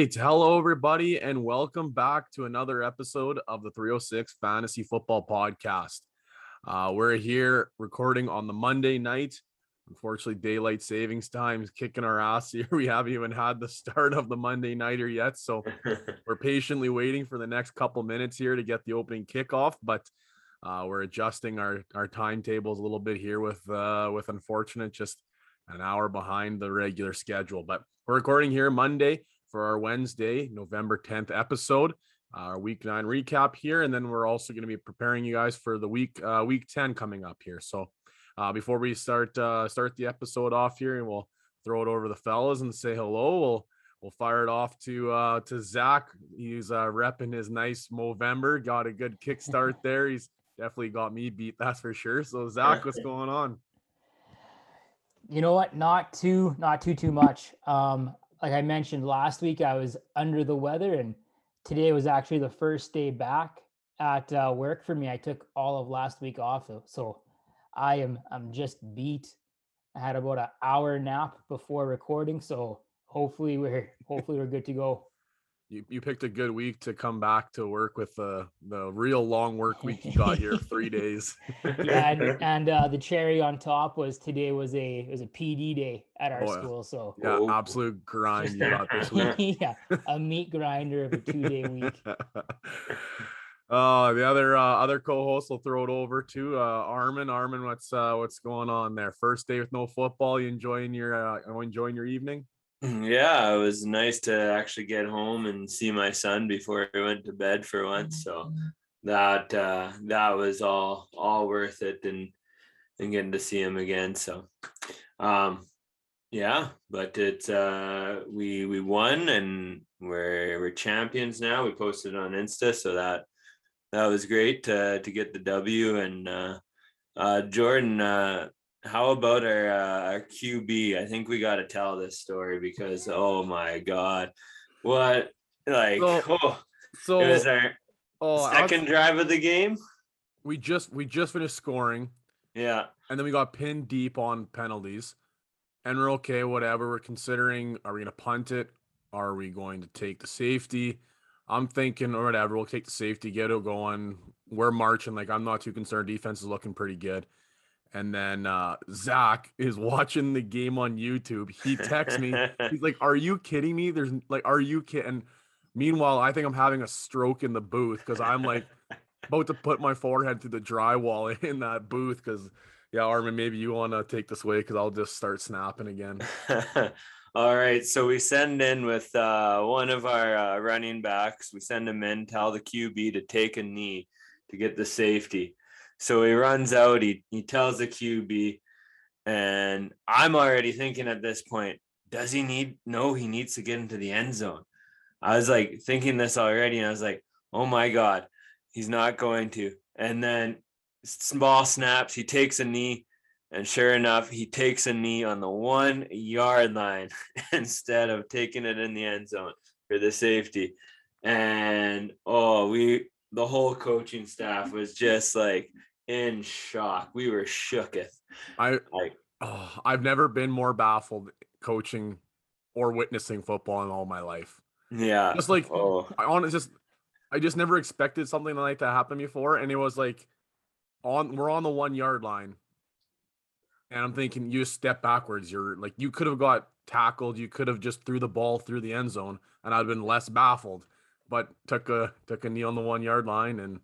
right. Hello, everybody, and welcome back to another episode of the 306 Fantasy Football Podcast. Uh, we're here recording on the Monday night. Unfortunately, daylight savings time is kicking our ass here. We haven't even had the start of the Monday nighter yet. So we're patiently waiting for the next couple minutes here to get the opening kickoff. But uh, we're adjusting our, our timetables a little bit here with uh, with unfortunate just an hour behind the regular schedule. But we're recording here Monday for our Wednesday, November 10th episode, our week nine recap here. And then we're also going to be preparing you guys for the week, uh, week 10 coming up here. So uh, before we start, uh, start the episode off here and we'll throw it over the fellas and say hello. We'll, we'll fire it off to, uh, to Zach. He's, uh, repping his nice Movember, got a good kickstart there. He's definitely got me beat. That's for sure. So Zach, what's going on? You know what? Not too, not too, too much. Um, like I mentioned last week, I was under the weather, and today was actually the first day back at uh, work for me. I took all of last week off, so I am I'm just beat. I had about an hour nap before recording, so hopefully we're hopefully we're good to go you, you picked a good week to come back to work with the the real long work week you got here three days. Yeah and, and uh, the cherry on top was today was a was a pd day at our oh, school so yeah oh. absolute grind you got this week. Yeah a meat grinder of a two-day week. Uh the other uh, other co-host will throw it over to uh armin. Armin what's uh what's going on there? First day with no football you enjoying your uh enjoying your evening yeah, it was nice to actually get home and see my son before I went to bed for once. So that uh, that was all all worth it, and and getting to see him again. So, um, yeah, but it's uh, we we won and we're we're champions now. We posted on Insta, so that that was great to to get the W. And uh, uh, Jordan, uh, how about our uh, our QB? I think we got to tell this story because oh my god, what like so, oh, so it was our oh, second drive of the game. We just we just finished scoring. Yeah, and then we got pinned deep on penalties, and we're okay. Whatever. We're considering: are we gonna punt it? Are we going to take the safety? I'm thinking or whatever. We'll take the safety, get it going. We're marching. Like I'm not too concerned. Defense is looking pretty good. And then uh, Zach is watching the game on YouTube. He texts me. He's like, "Are you kidding me? There's like, are you kidding?" Meanwhile, I think I'm having a stroke in the booth because I'm like about to put my forehead through the drywall in that booth. Because yeah, Armin, maybe you want to take this way because I'll just start snapping again. All right, so we send in with uh, one of our uh, running backs. We send him in, tell the QB to take a knee to get the safety. So he runs out, he, he tells the QB, and I'm already thinking at this point, does he need, no, he needs to get into the end zone. I was like thinking this already, and I was like, oh my God, he's not going to. And then small snaps, he takes a knee, and sure enough, he takes a knee on the one yard line instead of taking it in the end zone for the safety. And oh, we the whole coaching staff was just like in shock. We were shooketh. I like oh, I've never been more baffled coaching or witnessing football in all my life. Yeah. Just like oh. I honestly just I just never expected something like that happen before. And it was like on we're on the one yard line. And I'm thinking you step backwards. You're like you could have got tackled. You could have just threw the ball through the end zone and I'd been less baffled. But took a took a knee on the one yard line and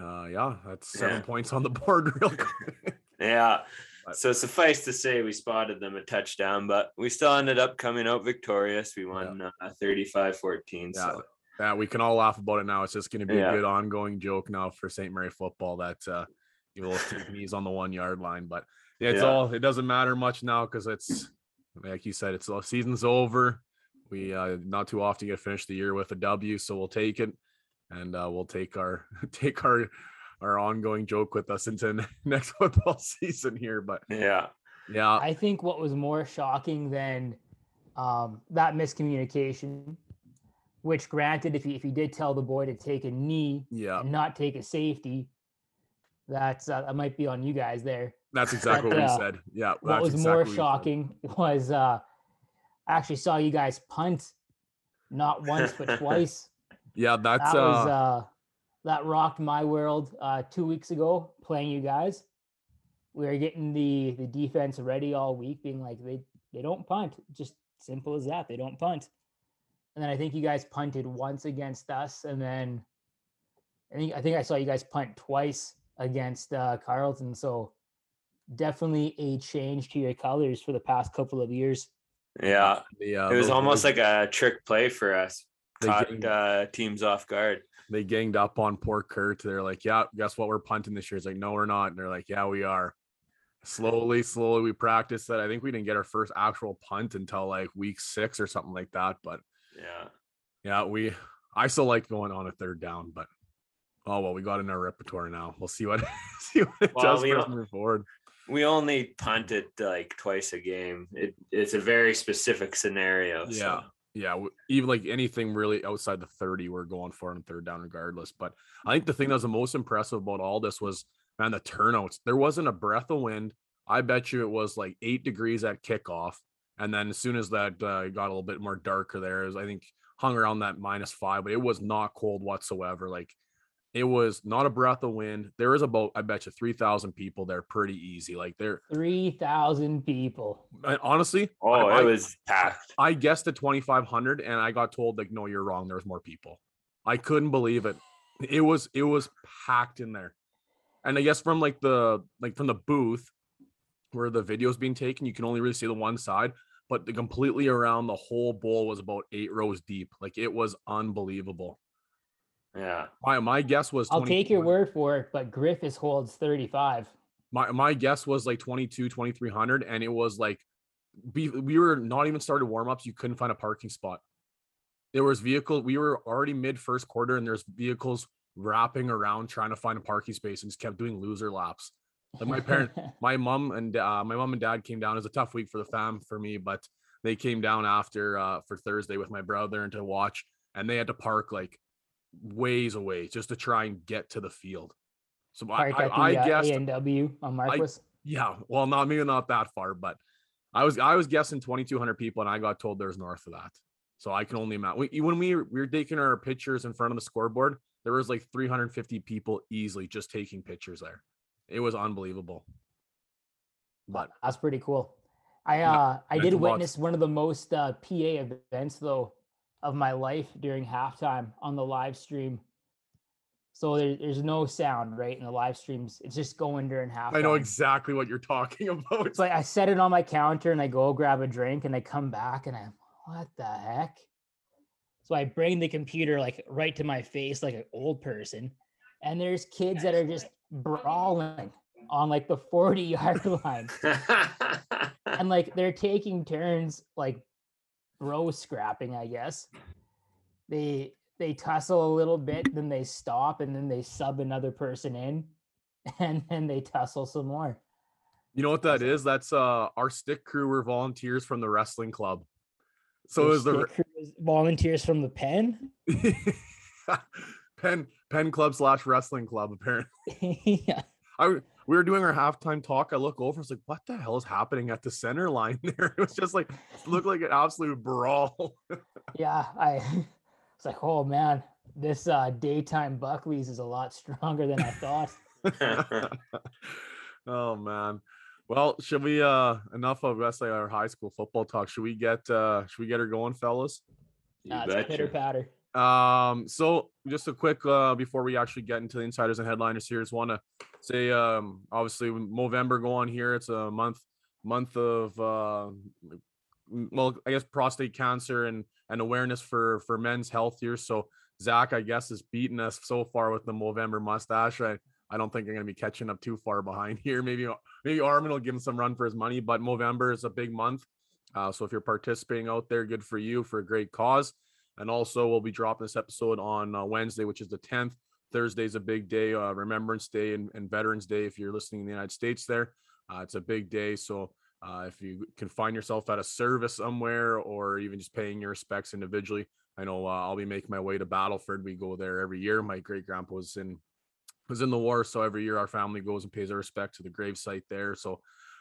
uh, yeah, that's seven yeah. points on the board real quick. yeah. But, so suffice to say, we spotted them a touchdown, but we still ended up coming out victorious. We won yeah. uh, 35 14. Yeah. So. Yeah, we can all laugh about it now. It's just going to be yeah. a good ongoing joke now for St. Mary football that uh, you will take knees on the one yard line. But yeah, it's all, it doesn't matter much now because it's, like you said, it's the season's over. We uh, not too often get finished the year with a W, so we'll take it and uh, we'll take our take our our ongoing joke with us into next football season here. But yeah, yeah. I think what was more shocking than um, that miscommunication, which granted, if he if he did tell the boy to take a knee, yeah, and not take a safety, that's uh, that might be on you guys there. That's exactly but, what uh, we said. Yeah. What was exactly more shocking was uh, I actually saw you guys punt not once but twice. Yeah, that's that was uh, uh that rocked my world uh two weeks ago playing you guys. We were getting the the defense ready all week, being like they they don't punt. Just simple as that. They don't punt. And then I think you guys punted once against us, and then I think I think I saw you guys punt twice against uh Carlton. So definitely a change to your colors for the past couple of years. Yeah, the, uh, it was almost boys, like a trick play for us. They Caught ganged- uh, teams off guard. they ganged up on poor Kurt. They're like, "Yeah, guess what? We're punting this year." It's like, "No, we're not." And they're like, "Yeah, we are." Slowly, slowly, we practiced that. I think we didn't get our first actual punt until like week six or something like that. But Yeah. yeah, we. I still like going on a third down, but oh well, we got in our repertoire now. We'll see what see what it Well, does we for us forward. We only punt it like twice a game. It, it's a very specific scenario. so- Yeah. Yeah, w- even like anything really outside the 30, we're going for on third down regardless. But I think the thing that was the most impressive about all this was man, the turnouts. There wasn't a breath of wind. I bet you it was like eight degrees at kickoff. And then as soon as that uh, got a little bit more darker there, I think hung around that minus five, but it was not cold whatsoever. Like it was not a breath of wind. There was about, I bet you 3,000 people there pretty easy. Like there, Three thousand people. I- honestly, Oh, I- it was packed. I guessed at 2,500 and I got told like, no, you're wrong. There's more people. I couldn't believe it. It was, it was packed in there. And I guess from like the, like from the booth where the video's being taken, you can only really see the one side, but the completely around the whole bowl was about eight rows deep. Like it was unbelievable. Yeah. My, my guess was, I'll take your word for it, but Griffiths holds 35. my, my guess was like 22, 2300. And it was like, we, we were not even started warm-ups. You couldn't find a parking spot. there was vehicle we were already mid first quarter and there's vehicles wrapping around trying to find a parking space and just kept doing loser laps like my parent my mom and uh, my mom and dad came down it was a tough week for the fam for me but they came down after uh, for thursday with my brother and to watch and they had to park like ways away just to try and get to the field so I, Parked at the I, I guessed A&W on Marquis. yeah well not maybe not that far but i was i was guessing 2200 people and i got told there's north of that so i can only imagine when we, were- we were taking our pictures in front of the scoreboard there was like 350 people easily just taking pictures there it was unbelievable but That's pretty cool. I uh I did witness one of the most uh, PA events though of my life during halftime on the live stream. So there, there's no sound right in the live streams. It's just going during halftime. i know exactly what you're talking about It's like I set it on my counter and I go grab a drink and I come back and I'm what the heck? So I bring the computer like right to my face like an old person, and there's kids that are just brawling on like the 40 yard line. and like they're taking turns like bro scrapping i guess. They they tussle a little bit then they stop and then they sub another person in and then they tussle some more. You know what that is? That's uh our stick crew were volunteers from the wrestling club. So was the is volunteers from the pen? Pen pen club slash wrestling club apparently. Yeah. I we were doing our halftime talk. I look over, it's like, what the hell is happening at the center line there? It was just like it looked like an absolute brawl. yeah i it's like oh man this uh daytime buckley's is a lot stronger than i thought oh man. Well, should we uh enough of let's say our high school football talk? Should we get uh should we get her going, fellas? You that's betcha. pitter patter Um, so just a quick uh before we actually get into the insiders and headliners here, just want to say um obviously when Movember go on here. It's a month month of uh well, I guess prostate cancer and and awareness for for men's health here. So Zach, I guess, has beaten us so far with the Movember mustache. I I don't think I'm gonna be catching up too far behind here. Maybe maybe Armin will give him some run for his money, but Movember is a big month. Uh, so if you're participating out there, good for you for a great cause. And also, we'll be dropping this episode on uh, Wednesday, which is the 10th. Thursday's a big day, uh, Remembrance Day and, and Veterans Day. If you're listening in the United States, there, uh, it's a big day. So uh, if you can find yourself at a service somewhere or even just paying your respects individually, I know uh, I'll be making my way to Battleford. We go there every year. My great grandpa was in was in the war, so every year our family goes and pays our respect to the grave site there. So,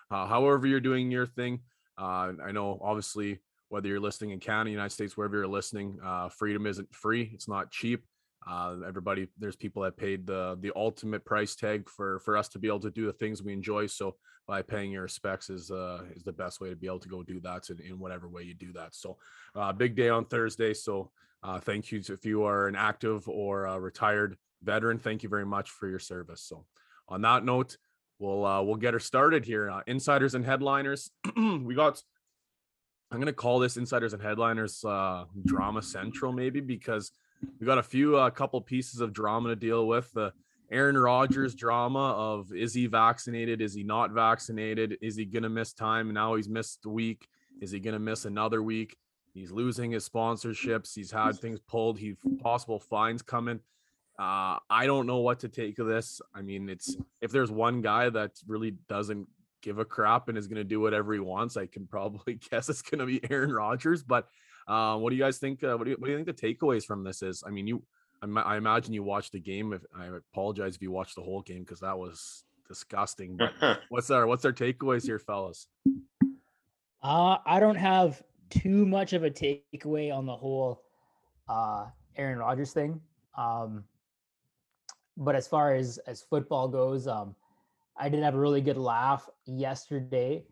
uh, however you're doing your thing, I know obviously whether you're listening in Canada, United States, wherever you're listening. Uh, freedom isn't free; it's not cheap. Uh, everybody, there's people that paid the the ultimate price tag for for us to be able to do the things we enjoy. So by paying your respects is uh is the best way to be able to go do that in, in whatever way you do that. So uh, big day on Thursday. So uh, thank you if you are an active or retired veteran. Thank you very much for your service. So on that note, we'll uh, we'll get her started here. Insiders and headliners. we got. I'm gonna call this insiders and headliners uh, drama central maybe because we got a few a uh, couple pieces of drama to deal with. The Aaron Rodgers drama of is he vaccinated? Is he not vaccinated? Is he gonna miss time? Now he's missed a week. Is he gonna miss another week? He's losing his sponsorships. He's had things pulled. He possible fines coming. Uh, I don't know what to take of this. I mean, it's if there's one guy that really doesn't give a crap and is going to do whatever he wants, I can probably guess it's going to be Aaron Rodgers. But uh, what do you guys think? Uh, what do you what do you think the takeaways from this is? I mean, you, I, I imagine you watched the game. If I apologize if you watched the whole game because that was disgusting. But what's our what's our takeaways here, fellas? Uh, I don't have too much of a takeaway on the whole uh, Aaron Rodgers thing. Um, but as far as as football goes, um, I did have a really good laugh yesterday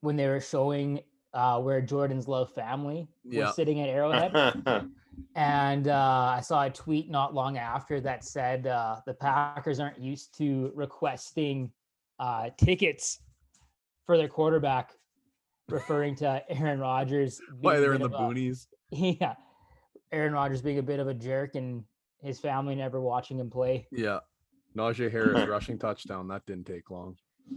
when they were showing uh, where Jordan's love family yeah. was sitting at Arrowhead. and uh, I saw a tweet not long after that said uh, the Packers aren't used to requesting uh, tickets for their quarterback, referring to Aaron Rodgers. Why they're in the boonies? yeah, Aaron Rodgers being a bit of a jerk and his family never watching him play. Yeah. Najee Harris rushing touchdown. That didn't take long.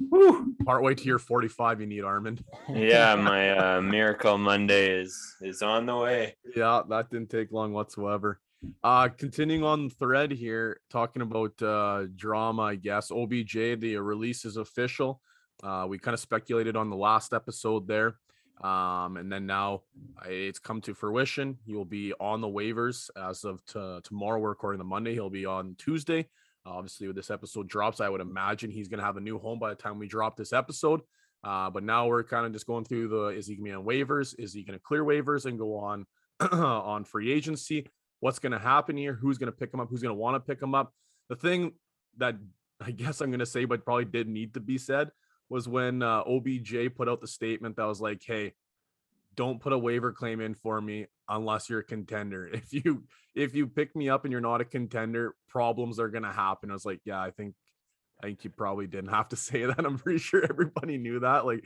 Woo! Partway to your 45, you need Armin. yeah, my uh, miracle Monday is is on the way. Yeah, that didn't take long whatsoever. Uh continuing on the thread here, talking about uh drama, I guess. OBJ, the release is official. Uh we kind of speculated on the last episode there. Um, and then now it's come to fruition. He will be on the waivers as of t- tomorrow. We're recording the Monday. He'll be on Tuesday. Obviously, when this episode drops, I would imagine he's going to have a new home by the time we drop this episode. Uh, but now we're kind of just going through the is he going to be on waivers? Is he going to clear waivers and go on on free agency? What's going to happen here? Who's going to pick him up? Who's going to want to pick him up? The thing that I guess I'm going to say, but probably did need to be said was when uh, OBJ put out the statement that was like, "Hey, don't put a waiver claim in for me unless you're a contender. If you if you pick me up and you're not a contender, problems are gonna happen." I was like, "Yeah, I think I think you probably didn't have to say that. I'm pretty sure everybody knew that. Like,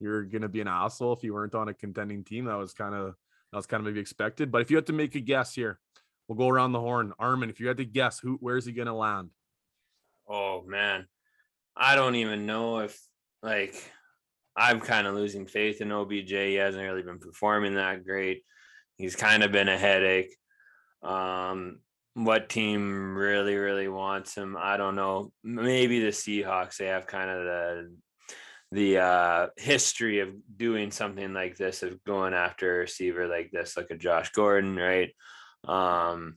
you're gonna be an asshole if you weren't on a contending team. That was kind of that was kind of maybe expected. But if you had to make a guess here, we'll go around the horn. Armin, if you had to guess, who where's he gonna land? Oh man, I don't even know if like I'm kind of losing faith in OBJ. He hasn't really been performing that great. He's kind of been a headache. Um, what team really, really wants him? I don't know. Maybe the Seahawks. They have kind of the the uh, history of doing something like this, of going after a receiver like this, like a Josh Gordon, right? Um,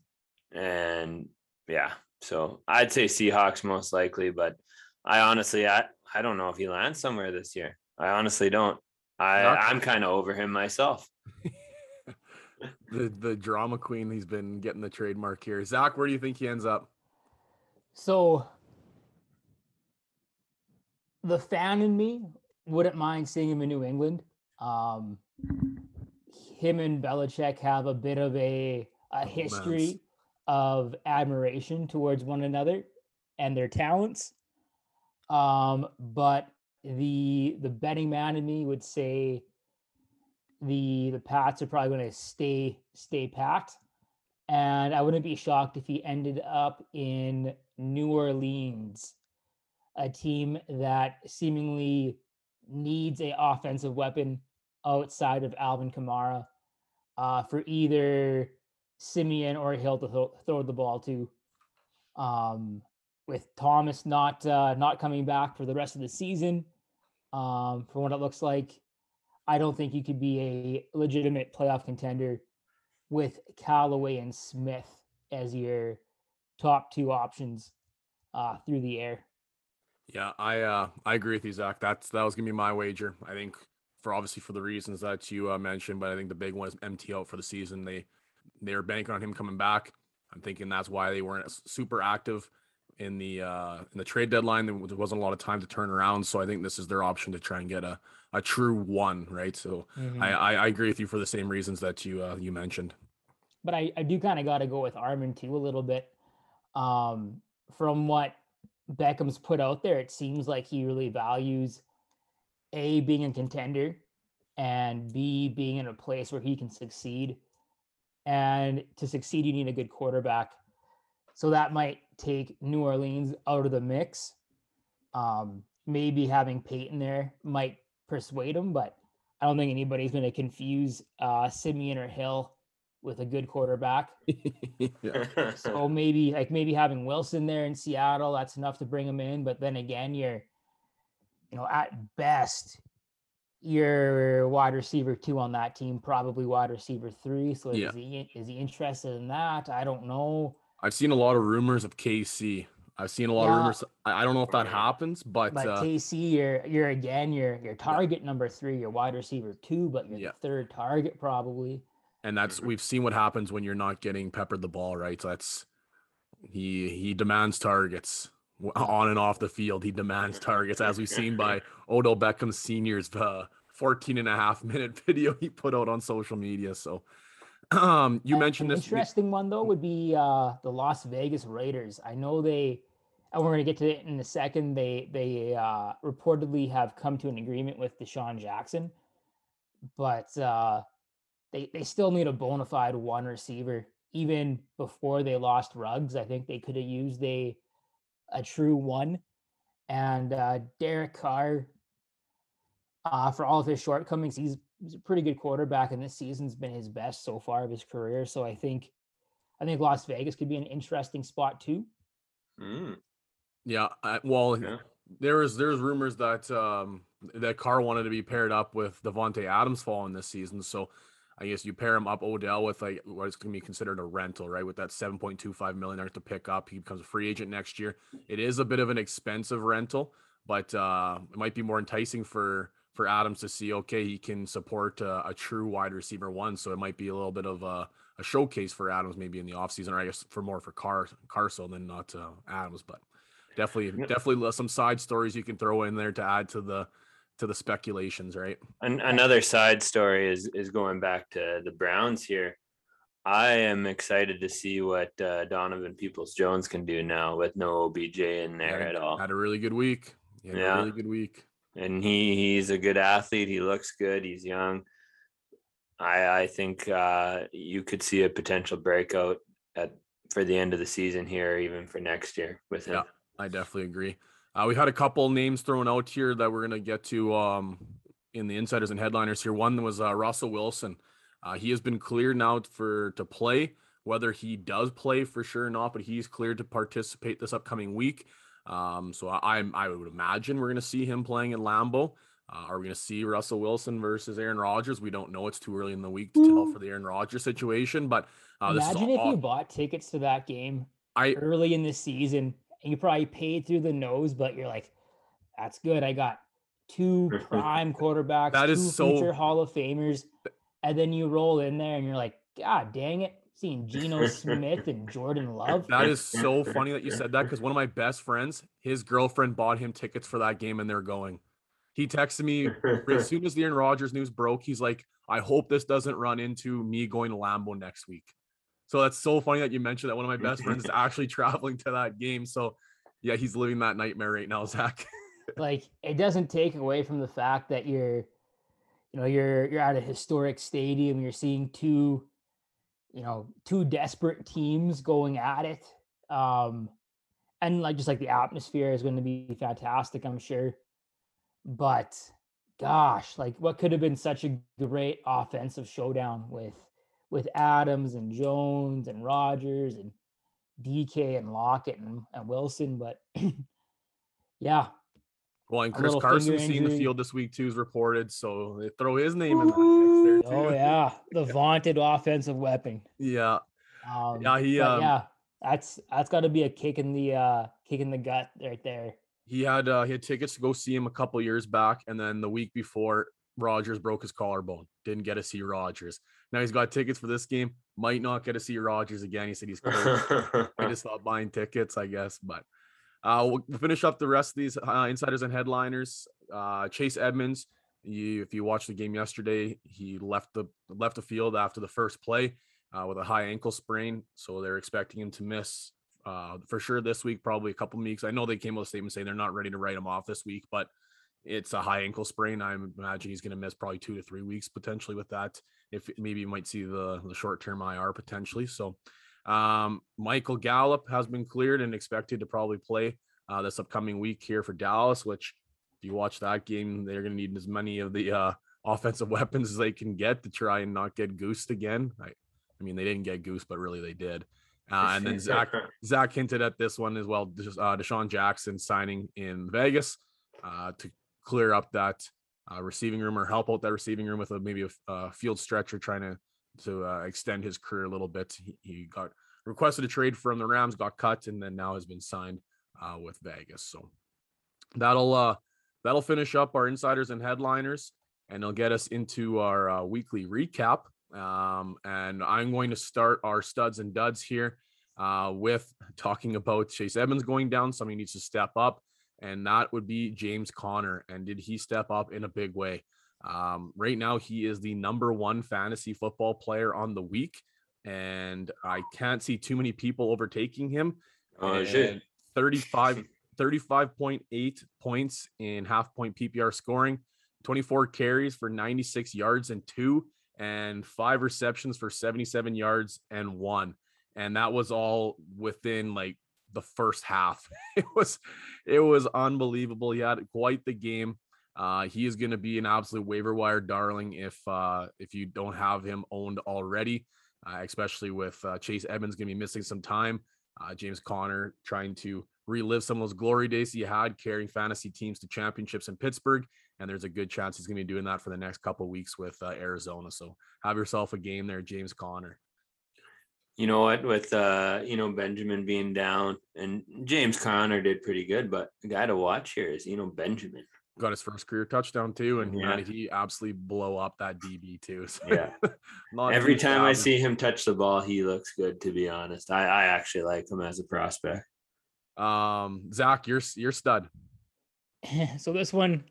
and yeah, so I'd say Seahawks most likely, but I honestly, I I don't know if he lands somewhere this year. I honestly don't. I I'm kind of over him myself. the the drama queen. He's been getting the trademark here. Zach, where do you think he ends up? So the fan in me wouldn't mind seeing him in New England. Um, him and Belichick have a bit of a a history of admiration towards one another and their talents. Um, but the the betting man in me would say the the Pats are probably going to stay stay packed, and I wouldn't be shocked if he ended up in New Orleans, a team that seemingly needs a offensive weapon outside of Alvin Kamara uh, for either Siemian or Hill to th- throw the ball to. Um, with Thomas not uh, not coming back for the rest of the season, um, for what it looks like, I don't think you could be a legitimate playoff contender with Callaway and Smith as your top two options uh, through the air. Yeah, I uh, I agree with you, Zach. That's that was gonna be my wager. I think for obviously for the reasons that you uh, mentioned. But I think the big one is MT out for the season. They they were banking on him coming back. I'm thinking that's why they weren't super active in the uh, in the trade deadline. There wasn't a lot of time to turn around, so I think this is their option to try and get a, a true one, right? So Mhm. I, I I agree with you for the same reasons that you uh, you mentioned. but I, I do kind of got to go with Armin too a little bit. Um, from what Beckham's put out there, it seems like he really values a being a contender and b being in a place where he can succeed. And to succeed, you need a good quarterback. So that might take New Orleans out of the mix. Um, maybe having Peyton there might persuade him, but I don't think anybody's going to confuse uh, Siemian or Hill with a good quarterback. yeah. So maybe like maybe having Wilson there in Seattle, that's enough to bring him in. But then again, you're, you know, at best, you're wide receiver two on that team, probably wide receiver three. So Yeah. is he is he interested in that? I don't know. I've seen a lot of rumors of KC. I've seen a lot of rumors. I, I don't know if that happens, but, But uh, KC, you're you're again, you're your target number three, your wide receiver two, but you're Yeah. the third target probably. and that's Mhm. we've seen what happens when you're not getting peppered the ball, right? So that's he he demands targets on and off the field. He demands targets, as we've seen by Odell Beckham Senior's uh, 14 and a half minute video he put out on social media. So um you mentioned an this. interesting one though would be uh the Las Vegas Raiders. I know they and we're gonna get to it in a second. They they uh reportedly have come to an agreement with DeSean Jackson, but uh they they still need a bona fide one receiver. Even before they lost Ruggs, I think they could have used a a true one. And uh Derek Carr, uh, for all of his shortcomings, he's he's a pretty good quarterback, and this season's been his best so far of his career. So I think, I think Las Vegas could be an interesting spot too. Mm, Yeah, I, well, yeah. there was there's rumors that um that Carr wanted to be paired up with Davante Adams following this season. So I guess you pair him up Odell with like what is going to be considered a rental, right? With that 7.25 million there to pick up, he becomes a free agent next year. It is a bit of an expensive rental, but uh it might be more enticing for for Adams to see okay, he can support a, a true wide receiver one. So it might be a little bit of a, a showcase for Adams maybe in the offseason, or I guess for more for Car Carso than not uh, Adams, but definitely Yep. definitely some side stories you can throw in there to add to the to the speculations, right? An- another side story is is going back to the Browns here. I am excited to see what uh, Donovan Peoples Jones can do now with no OBJ in there Had- at all. Had a really good week. Yeah. a really good week. And he he's a good athlete. He looks good. He's young. I I think uh, you could see a potential breakout at for the end of the season here, even for next year with him. Yeah. I definitely agree. Uh, we had a couple names thrown out here that we're gonna get to um, in the insiders and headliners here. One was uh, Russell Wilson. Uh, he has been cleared now for to play. Whether he does play for sure or not, but he's cleared to participate this upcoming week. Um, so I, I'm would imagine we're gonna see him playing in Lambeau. Uh, are we gonna see Russell Wilson versus Aaron Rodgers? We don't know. It's too early in the week to tell for the Aaron Rodgers situation. But uh, this is Imagine if all, you bought tickets to that game I early in the season and you probably paid through the nose, but you're like, that's good. I got two prime quarterbacks, That is two so- future Hall of Famers. And then you roll in there and you're like, God dang it. Seeing Geno Smith and Jordan Love. That is so funny that you said that because one of my best friends, his girlfriend bought him tickets for that game and they're going. He texted me as soon as the Aaron Rodgers news broke. He's like, I hope this doesn't run into me going to Lambeau next week. So that's so funny that you mentioned that one of my best friends is actually traveling to that game. So yeah, he's living that nightmare right now, Zach. like it doesn't take away from the fact that you're you know you're you're at a historic stadium you're seeing two you know two desperate teams going at it um and like just like the atmosphere is going to be fantastic i'm sure. But gosh like what could have been such a great offensive showdown with with adams and jones and rodgers and dk and lockett and, and wilson but yeah Well, and Chris Carson finger seen the field this week too is reported, so they throw his name in that mix there too. Oh yeah, the vaunted offensive weapon. yeah, Um, Yeah, he, um, yeah, that's that's got to be a kick in the uh kick in the gut right there. he had uh, he had tickets to go see him a couple years back, and then the week before Rodgers broke his collarbone. Didn't get to see Rodgers. Now he's got tickets for this game. Might not get to see Rodgers again. He said he's close. I just stopped buying tickets, I guess. But uh, we'll, finish up the rest of these uh, insiders and headliners. Uh, Chase Edmonds. You, if you watched the game yesterday, he left the left the field after the first play uh, with a high ankle sprain. So they're expecting him to miss uh, for sure this week, probably a couple weeks. I know they came with a statement saying they're not ready to write him off this week, but it's a high ankle sprain. I imagine he's going to miss probably two to three weeks potentially with that. If maybe you might see the the short term IR potentially. So um, Michael Gallup has been cleared and expected to probably play uh, this upcoming week here for Dallas. Which, if you watch that game, they're going to need as many of the uh, offensive weapons as they can get to try and not get goosed again. I, I mean, they didn't get goosed, but really they did. Uh, and then Zach Zach hinted at this one as well. Uh, DeSean Jackson signing in Vegas uh, to clear up that uh, receiving room or help out that receiving room with a, maybe a, a field stretcher trying to to uh, extend his career a little bit. He, he, got requested a trade from the Rams, got cut, and then now has been signed uh, with Vegas. So that'll uh, that'll finish up our insiders and headliners, and it'll get us into our uh, weekly recap. Um, and I'm going to start our studs and duds here uh, with talking about Chase Edmonds going down. Somebody needs to step up and that would be James Conner. And did he step up in a big way? Um, right now, he is the number one fantasy football player on the week, and I can't see too many people overtaking him. Shit. 35, 35.8 points in half point PPR scoring, 24 carries for 96 yards and two, and five receptions for 77 yards and one. And that was all within like the first half. It was it was unbelievable. He had quite the game. Uh, he is going to be an absolute waiver wire darling if uh, if you don't have him owned already, uh, especially with uh, Chase Edmonds going to be missing some time. Uh, James Conner trying to relive some of those glory days he had carrying fantasy teams to championships in Pittsburgh, and there's a good chance he's going to be doing that for the next couple weeks with uh, Arizona. So have yourself a game there, James Conner you know what, with you know, Benjamin being down and James Conner did pretty good, but the guy to watch here is you know Benjamin. Got his first career touchdown too, and yeah. he absolutely blow up that DB too. So yeah. Every time I see him touch the ball, he looks good. To be honest, I, I actually like him as a prospect. Um, Zach, you're you're stud. so this one,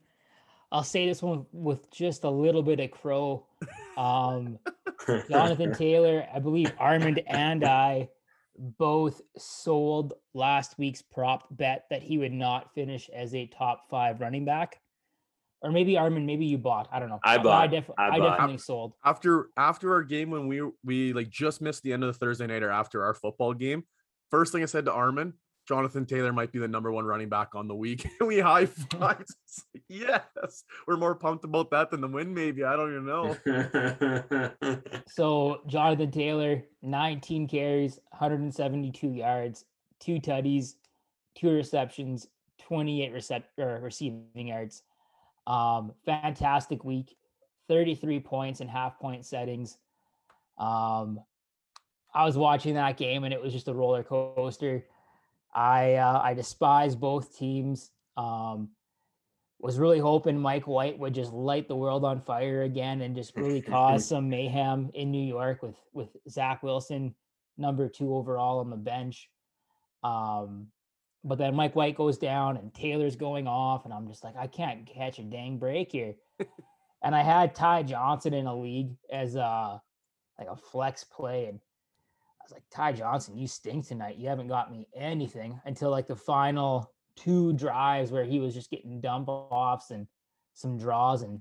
I'll say this one with just a little bit of crow. Um, Jonathan Taylor, I believe Armin and I both sold last week's prop bet that he would not finish as a top five running back. Or maybe Armin, maybe you bought. I don't know. I bought. I, def- I, I bought. definitely sold. After after our game when we we like just missed the end of the Thursday night or after our football game, first thing I said to Armin, Jonathan Taylor might be the number one running back on the week. we high five. yes, we're more pumped about that than the win. Maybe I don't even know. so Jonathan Taylor, 19 carries, 172 yards, two tutties, two receptions, 28 recept or receiving yards. Um, fantastic week, 33 points in half point settings. Um, I was watching that game and it was just a roller coaster. I uh, I despise both teams. Um, was really hoping Mike White would just light the world on fire again and just really cause some mayhem in New York with with Zach Wilson, number two overall on the bench. Um, but then Mike White goes down and Taylor's going off, and I'm just like, I can't catch a dang break here. and I had Ty Johnson in a league as a like a flex play, and was like, Ty Johnson, you stink tonight. You haven't got me anything until like the final two drives where he was just getting dump offs and some draws and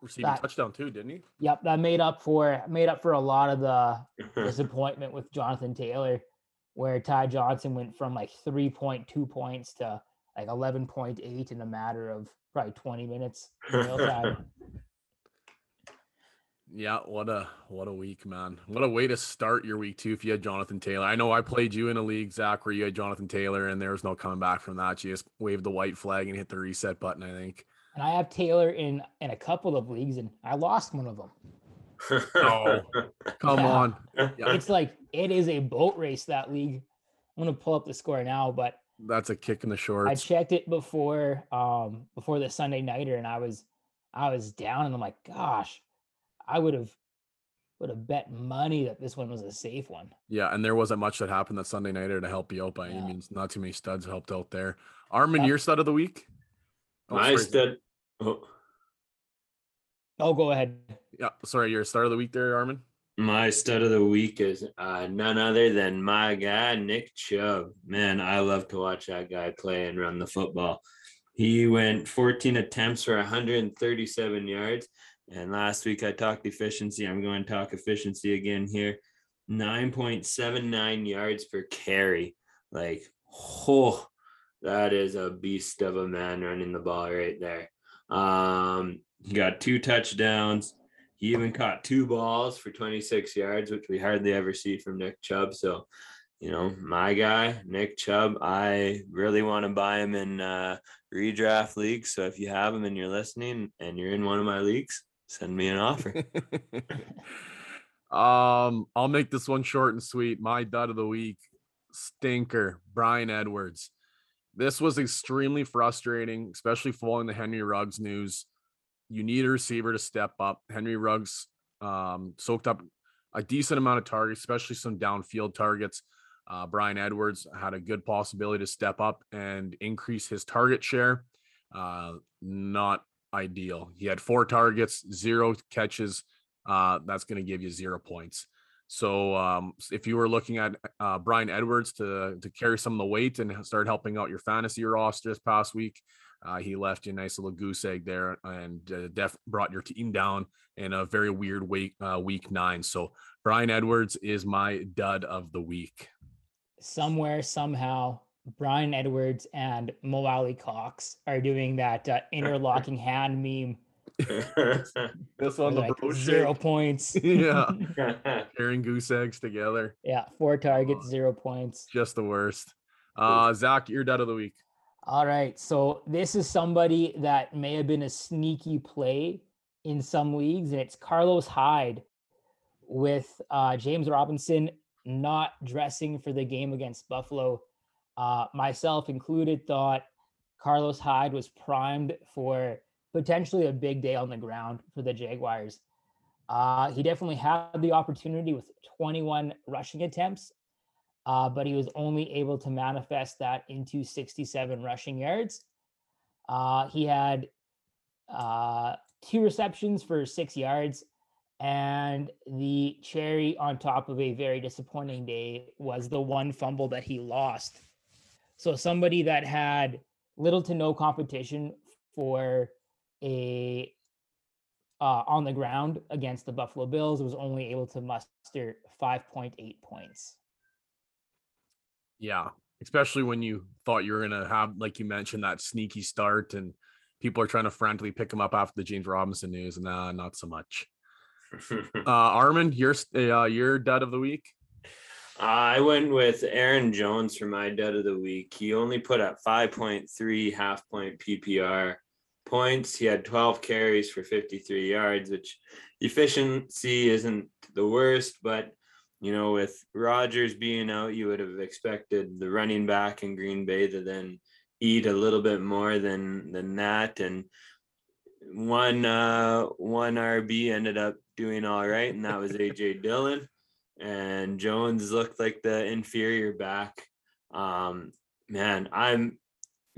receiving that, touchdown too, didn't he? Yep, that made up for made up for a lot of the disappointment with Jonathan Taylor, where Ty Johnson went from like three point two points to like eleven point eight in a matter of probably twenty minutes. Yeah, what a what a week, man. What a way to start your week too if you had Jonathan Taylor. I know I played you in a league, Zach, where you had Jonathan Taylor and there was no coming back from that. You just waved the white flag and hit the reset button, I think. And I have Taylor in in a couple of leagues and I lost one of them. oh, come yeah. on. Yeah. It's like it is a boat race that league. I'm gonna pull up the score now, but that's a kick in the shorts. I checked it before um before the Sunday nighter and I was I was down and I'm like, gosh, I would have would have bet money that this one was a safe one. Yeah, and there wasn't much that happened that Sunday nighter to help you out by any means. Not too many studs helped out there. Armin, Yep. your stud of the week? Oh, My sorry. stud. Oh, Oh, go ahead. Yeah, sorry, your start of the week there, Armin. my stud of the week is uh, none other than my guy Nick Chubb. Man, I love to watch that guy play and run the football. He went 14 attempts for 137 yards. And last week I talked efficiency. I'm going to talk efficiency again here. 9.79 yards per carry. Like, oh, that is a beast of a man running the ball right there. Um, he got two touchdowns. He even caught two balls for 26 yards, which we hardly ever see from Nick Chubb. So, you know, my guy, Nick Chubb, I really want to buy him in uh, redraft leagues. So if you have him and you're listening and you're in one of my leagues, send me an offer. um, I'll make this one short and sweet. My dud of the week, stinker, Bryan Edwards. This was extremely frustrating, especially following the Henry Ruggs news. You need a receiver to step up. Henry Ruggs um, soaked up a decent amount of targets, especially some downfield targets. Uh, Bryan Edwards had a good possibility to step up and increase his target share. Uh, not ideal. He had four targets, zero catches. Uh, that's going to give you zero points. So um, if you were looking at uh, Bryan Edwards to to carry some of the weight and start helping out your fantasy roster this past week, uh, he left you a nice little goose egg there and uh, def brought your team down in a very weird week uh, week nine. So Bryan Edwards is my dud of the week. Somewhere, somehow, Bryan Edwards and Mo Alie-Cox are doing that uh, interlocking hand meme. This one, the like bro zero shake. points. Yeah. Carrying goose eggs together, yeah, four targets, zero points. just the worst. Uh, Zach, your dud of the week. All right. So this is somebody that may have been a sneaky play in some leagues, and it's Carlos Hyde with uh, James Robinson not dressing for the game against Buffalo. Uh, myself included, thought Carlos Hyde was primed for potentially a big day on the ground for the Jaguars. Uh, he definitely had the opportunity with 21 rushing attempts uh, but he was only able to manifest that into 67 rushing yards. Uh, he had uh, two receptions for six yards, and the cherry on top of a very disappointing day was the one fumble that he lost. So somebody that had little to no competition for a uh, on the ground against the Buffalo Bills was only able to muster 5.8 points. Yeah, especially when you thought you were gonna have, like you mentioned, that sneaky start, and people are trying to frantically pick him up after the James Robinson news, and nah, not so much. Uh, Armin, your s- uh, your dud of the week. I went with Aaron Jones for my dud of the week. He only put up 5.3 half point PPR points. He had 12 carries for 53 yards, which efficiency isn't the worst, but you know, with Rodgers being out, you would have expected the running back in Green Bay to then eat a little bit more than than that. And one uh one RB ended up doing all right, and that was AJ Dillon and Jones looked like the inferior back. Um, man, I'm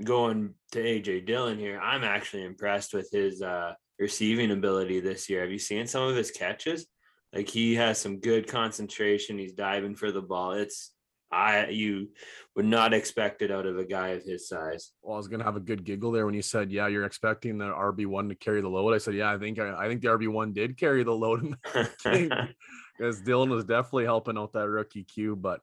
going to AJ Dillon here. I'm actually impressed with his uh, receiving ability this year. Have you seen some of his catches? Like he has some good concentration. He's diving for the ball. It's I you would not expect it out of a guy of his size. Well, I was gonna have a good giggle there when you said, "Yeah, you're expecting the RB one to carry the load." I said, "Yeah, I think I, I think the RB one did carry the load in that game because Dillon was definitely helping out that rookie Q, but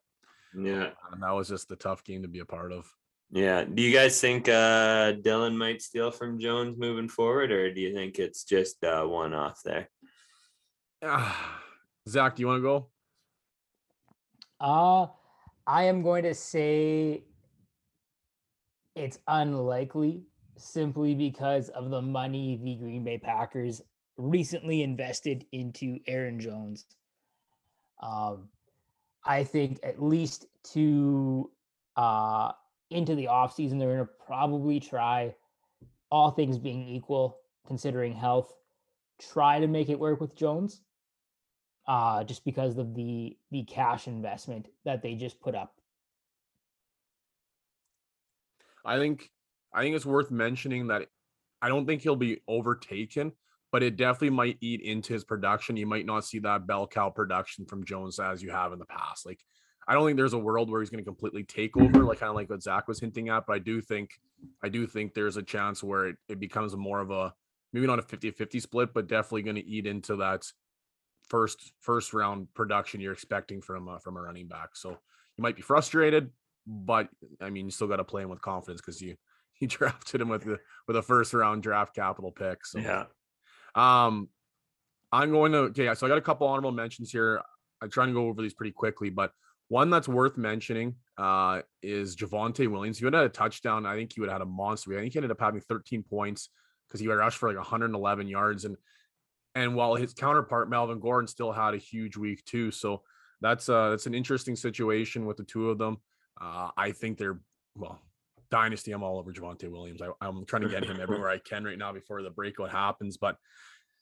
yeah. uh, that was just a tough game to be a part of." Yeah. Do you guys think uh Dillon might steal from Jones moving forward, or do you think it's just uh one off there? Zach, do you want to go? Uh, I am going to say it's unlikely simply because of the money the Green Bay Packers recently invested into Aaron Jones. Um, I think at least to uh, into the offseason, they're going to probably try, all things being equal, considering health, try to make it work with Jones. Uh, just because of the the cash investment that they just put up. I think I think it's worth mentioning that I don't think he'll be overtaken, but it definitely might eat into his production. You might not see that bell cow production from Jones as you have in the past. Like I don't think there's a world where he's going to completely take over, like kind of like what Zach was hinting at. But I do think, I do think there's a chance where it, it becomes more of a maybe not a 50-50 split, but definitely going to eat into that first first round production you're expecting from uh, from a running back. So you might be frustrated, but I mean you still got to play him with confidence because you you drafted him with the with a first round draft capital pick. So Yeah. Um, I'm going to okay. So I got a couple honorable mentions here. I'm trying to go over these pretty quickly, but one that's worth mentioning uh, is Javonte Williams. He would have had a touchdown. I think he would have had a monster. I think he ended up having 13 points because he rushed for like 111 yards. And and while his counterpart Melvin Gordon still had a huge week too. So that's uh that's an interesting situation with the two of them. Uh, I think they're well dynasty. I'm all over Javonte Williams. I, I'm trying to get him everywhere I can right now before the breakout happens, but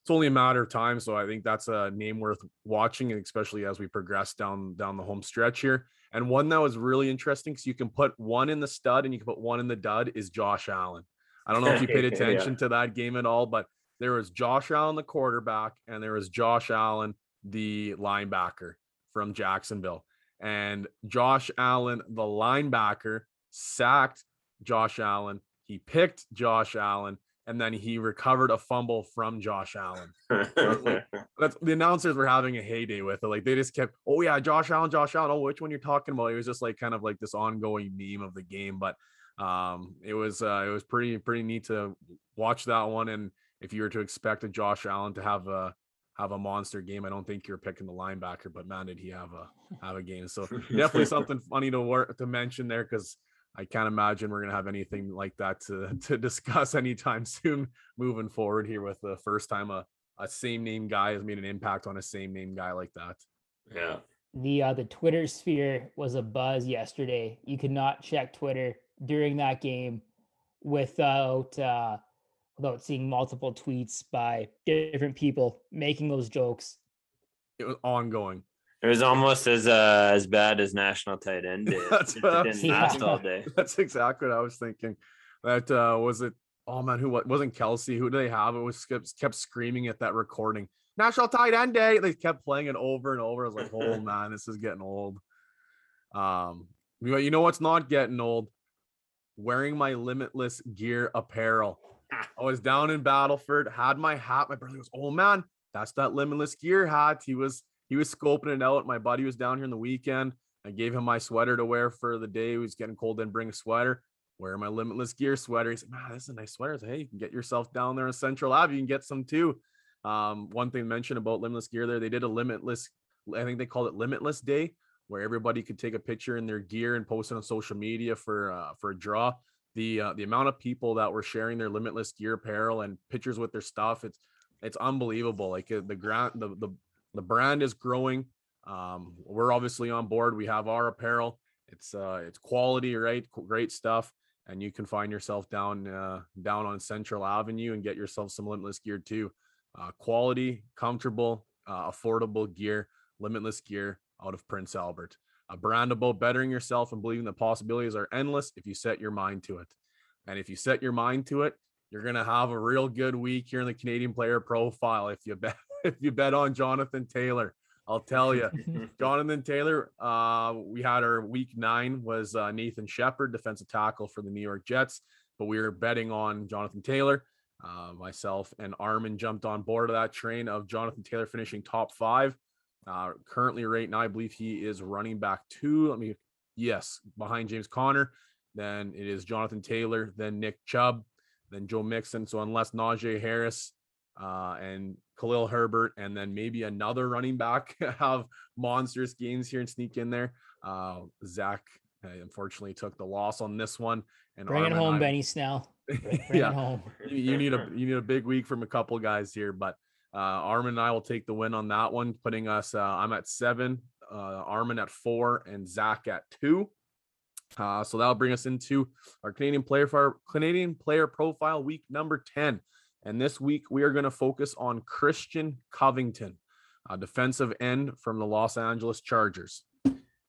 it's only a matter of time. So I think that's a name worth watching, especially as we progress down down the home stretch here. And one that was really interesting because you can put one in the stud and you can put one in the dud is Josh Allen. I don't know if you paid Yeah. attention to that game at all, but there was Josh Allen, the quarterback, and there was Josh Allen, the linebacker from Jacksonville. And Josh Allen, the linebacker, sacked Josh Allen. He picked Josh Allen, and then he recovered a fumble from Josh Allen. That's the announcers were having a heyday with it. Like they just kept, oh yeah, Josh Allen, Josh Allen. Oh, which one you're talking about? It was just like kind of like this ongoing meme of the game. But um, it was uh, it was pretty pretty neat to watch that one. And if you were to expect a Josh Allen to have a have a monster game, I don't think you're picking the linebacker. But man, did he have a have a game? So definitely something funny to work to mention there because I can't imagine we're gonna have anything like that to to discuss anytime soon moving forward here with the first time a a same name guy has made an impact on a same name guy like that. yeah. the uh, the Twitter sphere was a buzz yesterday. You could not check Twitter during that game without uh, without seeing multiple tweets by different people making those jokes. It was ongoing. It was almost as uh, as bad as national tight end did. That's It didn't last thinking. all day. That's exactly what I was thinking. That uh was it. Oh man, who what wasn't Kelce? Who do they have? It was kept, kept screaming at that recording. National Tight End Day. They kept playing it over and over. I was like, oh man, this is getting old. Um, you know- you know what's not getting old? Wearing my limitless gear apparel. I was down in Battleford, had my hat. My brother goes, "Oh man, that's that limitless gear hat." He was he was scoping it out. My buddy was down here in the weekend. I gave him my sweater to wear for the day. It was getting cold, didn't bring a sweater. Wear my limitless gear sweater. He said, "Man, this is a nice sweater." Said, "Hey, you can get yourself down there in Central Ave. You can get some too." Um, one thing mentioned about limitless gear there, they did a limitless. I think they called it Limitless Day, where everybody could take a picture in their gear and post it on social media for uh, for a draw the uh, the amount of people that were sharing their limitless gear apparel and pictures with their stuff it's it's unbelievable like uh, the ground the, the the brand is growing um we're obviously on board we have our apparel it's uh it's quality right great stuff and you can find yourself down uh down on central avenue and get yourself some limitless gear too uh quality comfortable uh, affordable gear limitless gear out of prince albert a brand about bettering yourself and believing the possibilities are endless if you set your mind to it. And if you set your mind to it, you're gonna have a real good week here in the Canadian player profile. If you bet if you bet on Jonathan Taylor, I'll tell you, Jonathan Taylor. Uh, we had our week nine was uh, Nathan Shepherd, defensive tackle for the New York Jets, but we were betting on Jonathan Taylor. Uh, myself and Armin jumped on board of that train of Jonathan Taylor finishing top five. Uh, currently, right now, I believe he is running back two. Let me, yes, behind James Conner. Then it is Jonathan Taylor, then Nick Chubb, then Joe Mixon. So unless Najee Harris uh, and Khalil Herbert, and then maybe another running back have monstrous games here and sneak in there, uh, Zach uh, unfortunately took the loss on this one. And Bring it home, I- Benny Snell. Bring Yeah. it home. you, you need a you need a big week from a couple guys here, but uh, Armin and I will take the win on that one, putting us. Uh, I'm at seven, uh, Armin at four, and Zach at two. Uh, so that'll bring us into our Canadian player for Canadian player profile week number ten. And this week we are going to focus on Christian Covington, a defensive end from the Los Angeles Chargers.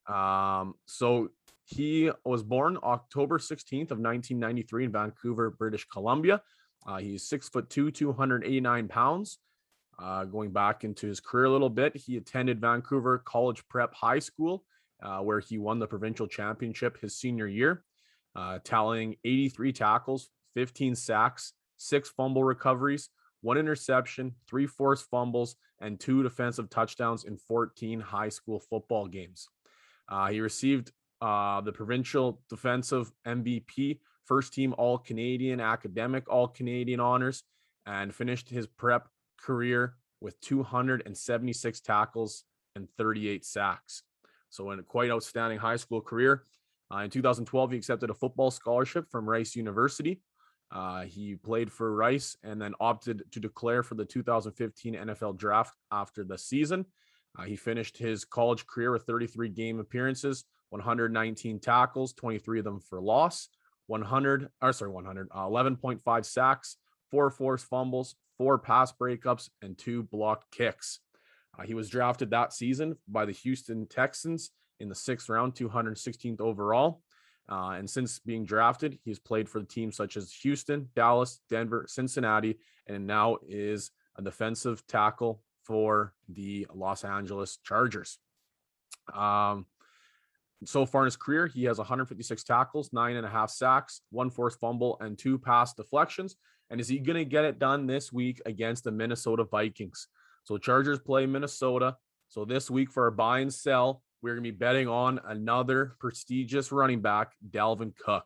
Um, so he was born October 16th of 1993 in Vancouver, British Columbia. Uh, he's six foot two, 289 pounds. Uh, going back into his career a little bit, he attended Vancouver College Prep High School, uh, where he won the provincial championship his senior year, uh, tallying 83 tackles, 15 sacks, six fumble recoveries, one interception, three forced fumbles, and two defensive touchdowns in 14 high school football games. Uh, he received uh, the provincial defensive MVP, first team All Canadian, academic All Canadian honors, and finished his prep career with 276 tackles and 38 sacks. So, in a quite outstanding high school career. Uh, in 2012, he accepted a football scholarship from Rice University. Uh, he played for Rice and then opted to declare for the 2015 NFL draft after the season. Uh, he finished his college career with 33 game appearances, 119 tackles, 23 of them for loss, 100, or sorry, 100, uh, 11.5 sacks, four forced fumbles, four pass breakups, and two blocked kicks. Uh, he was drafted that season by the Houston Texans in the sixth round, 216th overall. Uh, and since being drafted, he's played for teams such as Houston, Dallas, Denver, Cincinnati, and now is a defensive tackle for the Los Angeles Chargers. Um, so far in his career, he has 156 tackles, nine and a half sacks, one forced fumble, and two pass deflections. And is he going to get it done this week against the Minnesota Vikings? So Chargers play Minnesota. So this week for our buy and sell, we're going to be betting on another prestigious running back, Dalvin Cook.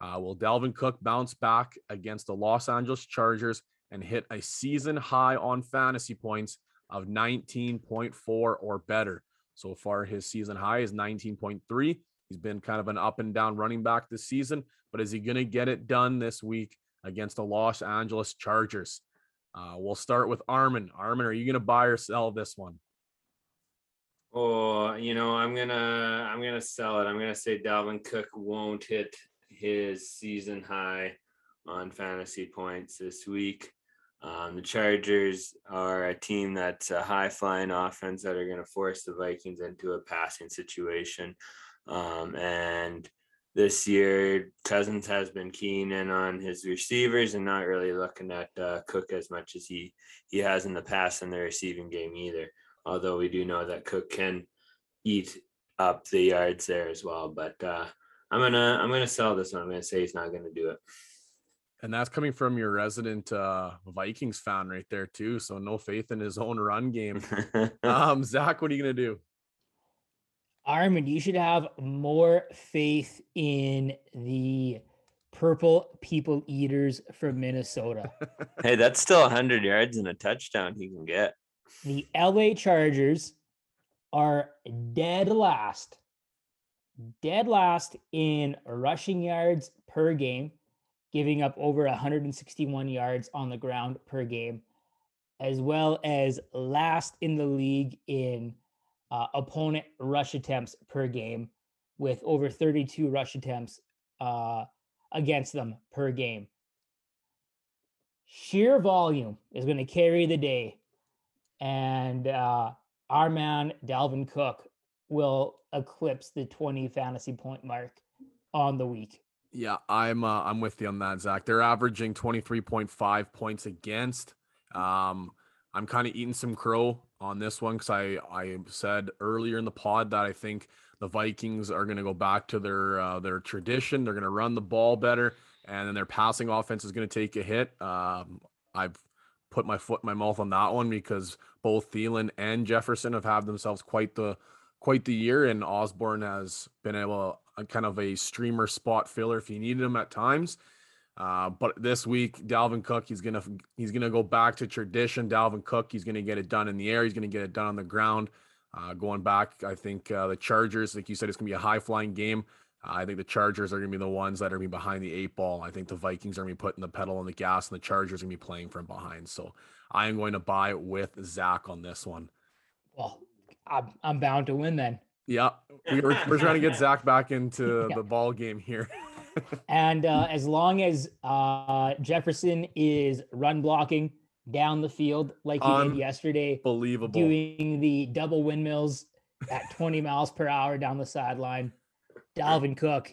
Uh, will Dalvin Cook bounce back against the Los Angeles Chargers and hit a season high on fantasy points of 19.4 or better? So far, his season high is 19.3. He's been kind of an up and down running back this season, but is he going to get it done this week against the Los Angeles Chargers? Uh, we'll start with Armin. Armin, are you going to buy or sell this one? Oh, you know, I'm gonna I'm gonna sell it. I'm gonna say Dalvin Cook won't hit his season high on fantasy points this week. Um, the Chargers are a team that's a high flying offense that are going to force the Vikings into a passing situation. Um, and this year, Cousins has been keen in on his receivers and not really looking at uh, Cook as much as he he has in the past in the receiving game either. Although we do know that Cook can eat up the yards there as well. But uh, I'm gonna I'm gonna sell this one. I'm gonna say he's not gonna do it. And that's coming from your resident uh, Vikings fan right there too. So no faith in his own run game. um, Zach, what are you gonna do? Armin, you should have more faith in the purple people eaters from Minnesota. hey, that's still 100 yards and a touchdown he can get. The LA Chargers are dead last, dead last in rushing yards per game, giving up over 161 yards on the ground per game, as well as last in the league in uh, opponent rush attempts per game, with over 32 rush attempts uh, against them per game. Sheer volume is going to carry the day, and uh, our man Dalvin Cook will eclipse the 20 fantasy point mark on the week. Yeah, I'm uh, I'm with you on that, Zach. They're averaging 23.5 points against. Um, I'm kind of eating some crow on this one because I I said earlier in the pod that I think the Vikings are going to go back to their uh, their tradition. They're going to run the ball better, and then their passing offense is going to take a hit. Um, I've put my foot in my mouth on that one because both Thielen and Jefferson have had themselves quite the quite the year, and Osborn has been able a kind of a streamer spot filler if you needed him at times. Uh, but this week, Dalvin Cook, he's gonna he's gonna go back to tradition. Dalvin Cook, he's gonna get it done in the air. He's gonna get it done on the ground. Uh, going back, I think uh, the Chargers, like you said, it's gonna be a high flying game. I think the Chargers are gonna be the ones that are gonna be behind the eight ball. I think the Vikings are gonna be putting the pedal on the gas, and the Chargers are gonna be playing from behind. So I am going to buy with Zach on this one. Well, I'm, I'm bound to win then. Yeah, we we're, we're trying to get Zach back into Yeah. the ball game here. And uh, as long as uh, Jefferson is run blocking down the field like he did yesterday, Believable. doing the double windmills at 20 miles per hour down the sideline, Dalvin Cook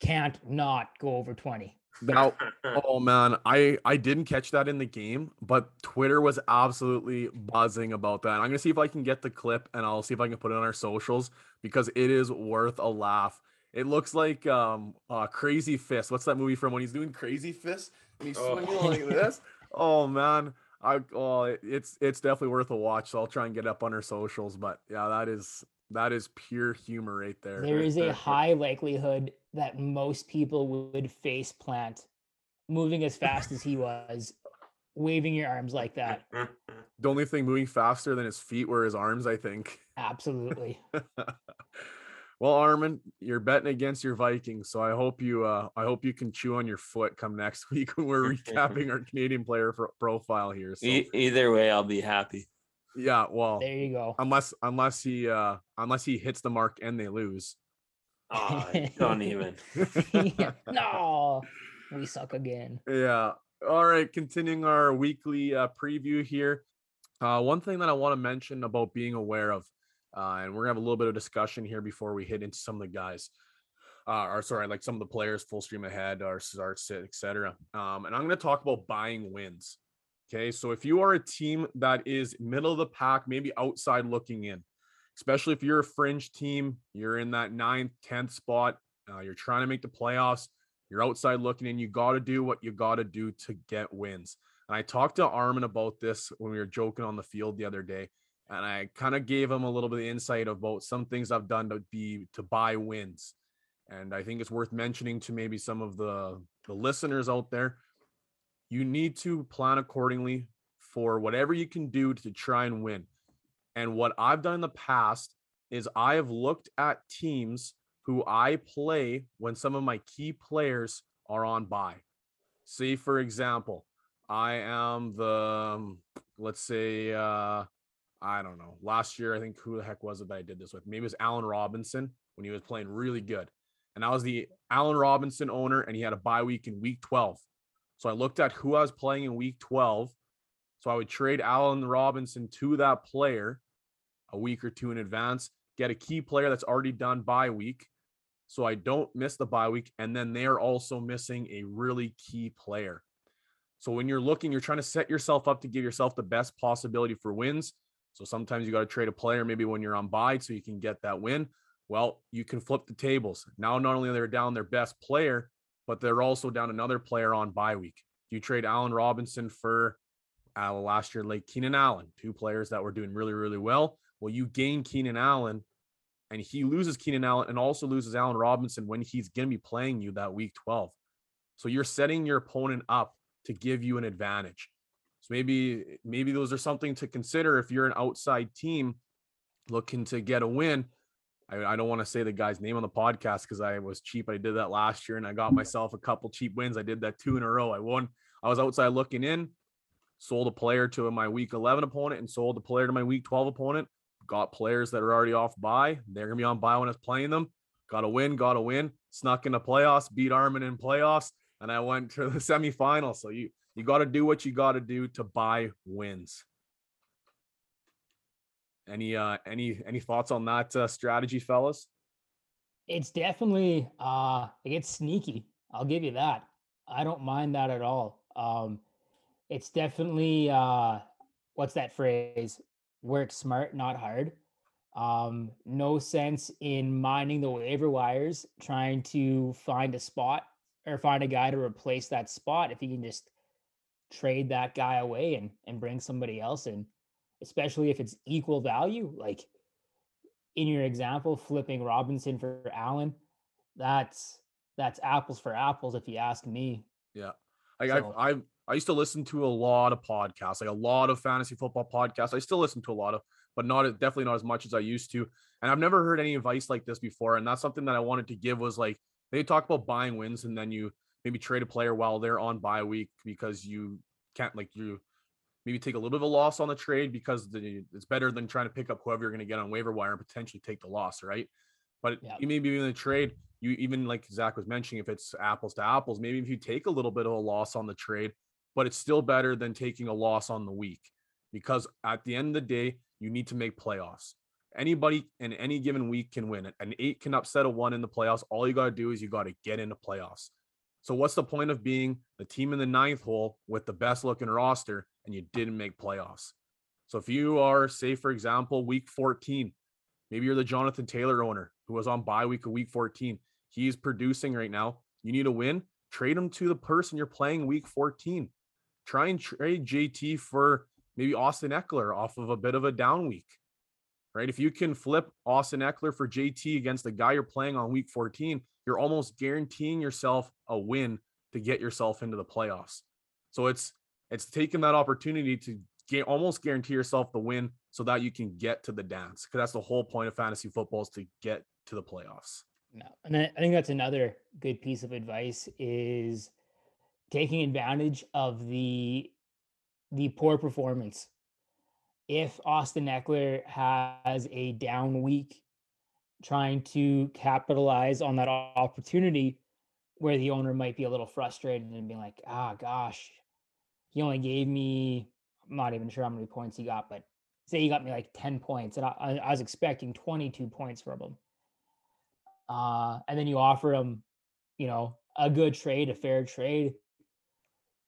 can't not go over 20. Now, oh man, I I didn't catch that in the game, but Twitter was absolutely buzzing about that. I'm gonna see if I can get the clip and I'll see if I can put it on our socials because it is worth a laugh. It looks like um uh Crazy Fist. What's that movie from when he's doing Crazy Fist and he's Oh. swinging like this? Oh man, I oh it's it's definitely worth a watch. So I'll try and get it up on our socials. But yeah, that is that is pure humor right there. There is a high likelihood that most people would face plant moving as fast as he was, waving your arms like that. The only thing moving faster than his feet were his arms, I think. Absolutely. well, Armin, you're betting against your Vikings, so I hope you uh I hope you can chew on your foot come next week when we're recapping our Canadian player pro- profile here. So E- either way, I'll be happy. Yeah, well, There you go. unless unless he uh unless he hits the mark and they lose. Oh, don't even. no, we suck again. Yeah. All right. Continuing our weekly uh, preview here. Uh, one thing that I want to mention about being aware of, uh, and we're gonna have a little bit of discussion here before we hit into some of the guys, uh, or sorry, like some of the players, full stream ahead, or start sit, etc. Um, and I'm gonna talk about buying wins. Okay, so if you are a team that is middle of the pack, maybe outside looking in, especially if you're a fringe team, you're in that ninth, tenth spot, uh, you're trying to make the playoffs you're outside looking in. You got to do what you got to do to get wins. And I talked to Armin about this when we were joking on the field the other day. And I kind of gave him a little bit of insight about some things I've done to be to buy wins. And I think it's worth mentioning to maybe some of the, the listeners out there. You need to plan accordingly for whatever you can do to try and win. And what I've done in the past is I have looked at teams who I play when some of my key players are on bye. Say, for example, I am the, um, let's say, uh, I don't know. Last year, I think who the heck was it that I did this with? Maybe it was Allen Robinson when he was playing really good. And I was the Allen Robinson owner, and he had a bye week in week 12. So I looked at who I was playing in week 12. So I would trade Allen Robinson to that player a week or two in advance, get a key player that's already done bye week, so I don't miss the bye week. And then they're also missing a really key player. So when you're looking, you're trying to set yourself up to give yourself the best possibility for wins. So sometimes you got to trade a player maybe when you're on bye so you can get that win. Well, you can flip the tables. Now, not only are they're down their best player, but they're also down another player on bye week. Do You trade Allen Robinson for uh, last year, like Keenan Allen, two players that were doing really, really well. Well, you gain Keenan Allen and he loses Keenan Allen and also loses Allen Robinson when he's going to be playing you that week 12. So you're setting your opponent up to give you an advantage. So maybe maybe those are something to consider if you're an outside team looking to get a win. I, I don't want to say the guy's name on the podcast because I was cheap. I did that last year and I got mm-hmm. myself a couple cheap wins. I did that two in a row. I won. I was outside looking in, sold a player to my week 11 opponent and sold a player to my week 12 opponent got players that are already off by. They're gonna be on by when I was playing them. Got a win, got a win. Snuck in the playoffs, beat Armin in playoffs, and I went to the semifinal. So you you got to do what you got to do to buy wins. Any uh any any thoughts on that uh, strategy, fellas? It's definitely uh it gets sneaky. I'll give you that. I don't mind that at all. Um it's definitely uh what's that phrase? Work smart, not hard. Um no sense in mining the waiver wires trying to find a spot or find a guy to replace that spot if you can just trade that guy away and and bring somebody else in, especially if it's equal value like in your example, flipping Robinson for Allen, that's that's apples for apples, if you ask me. Yeah. Like So- I I I used to listen to a lot of podcasts, like a lot of fantasy football podcasts. I still listen to a lot of, but not definitely not as much as I used to. And I've never heard any advice like this before. And that's something that I wanted to give was like they talk about buying wins and then you maybe trade a player while they're on bye week because you can't like you maybe take a little bit of a loss on the trade because the, it's better than trying to pick up whoever you're going to get on waiver wire and potentially take the loss, right? But Yeah. you maybe in the trade, you even like Zach was mentioning, if it's apples to apples, maybe if you take a little bit of a loss on the trade, but it's still better than taking a loss on the week because at the end of the day, you need to make playoffs. Anybody in any given week can win it. An eight can upset a one in the playoffs. All you got to do is you got to get into playoffs. So what's the point of being the team in the ninth hole with the best looking roster and you didn't make playoffs? So if you are, say, for example, week 14, maybe you're the Jonathan Taylor owner who was on bye week of week 14. He's producing right now. You need a win, trade him to the person you're playing week 14. Try and trade JT for maybe Austin Ekeler off of a bit of a down week. Right. If you can flip Austin Ekeler for JT against the guy you're playing on week 14, you're almost guaranteeing yourself a win to get yourself into the playoffs. So it's it's taking that opportunity to get almost guarantee yourself the win so that you can get to the dance. Because that's the whole point of fantasy football is to get to the playoffs. No, and I, think that's another good piece of advice is taking advantage of the the poor performance. If Austin Ekeler has a down week, trying to capitalize on that opportunity where the owner might be a little frustrated and being like, ah, gosh, he only gave me, I'm not even sure how many points he got, but say he got me like 10 points and I, I was expecting 22 points from him uh, and then you offer him, you know, a good trade, a fair trade,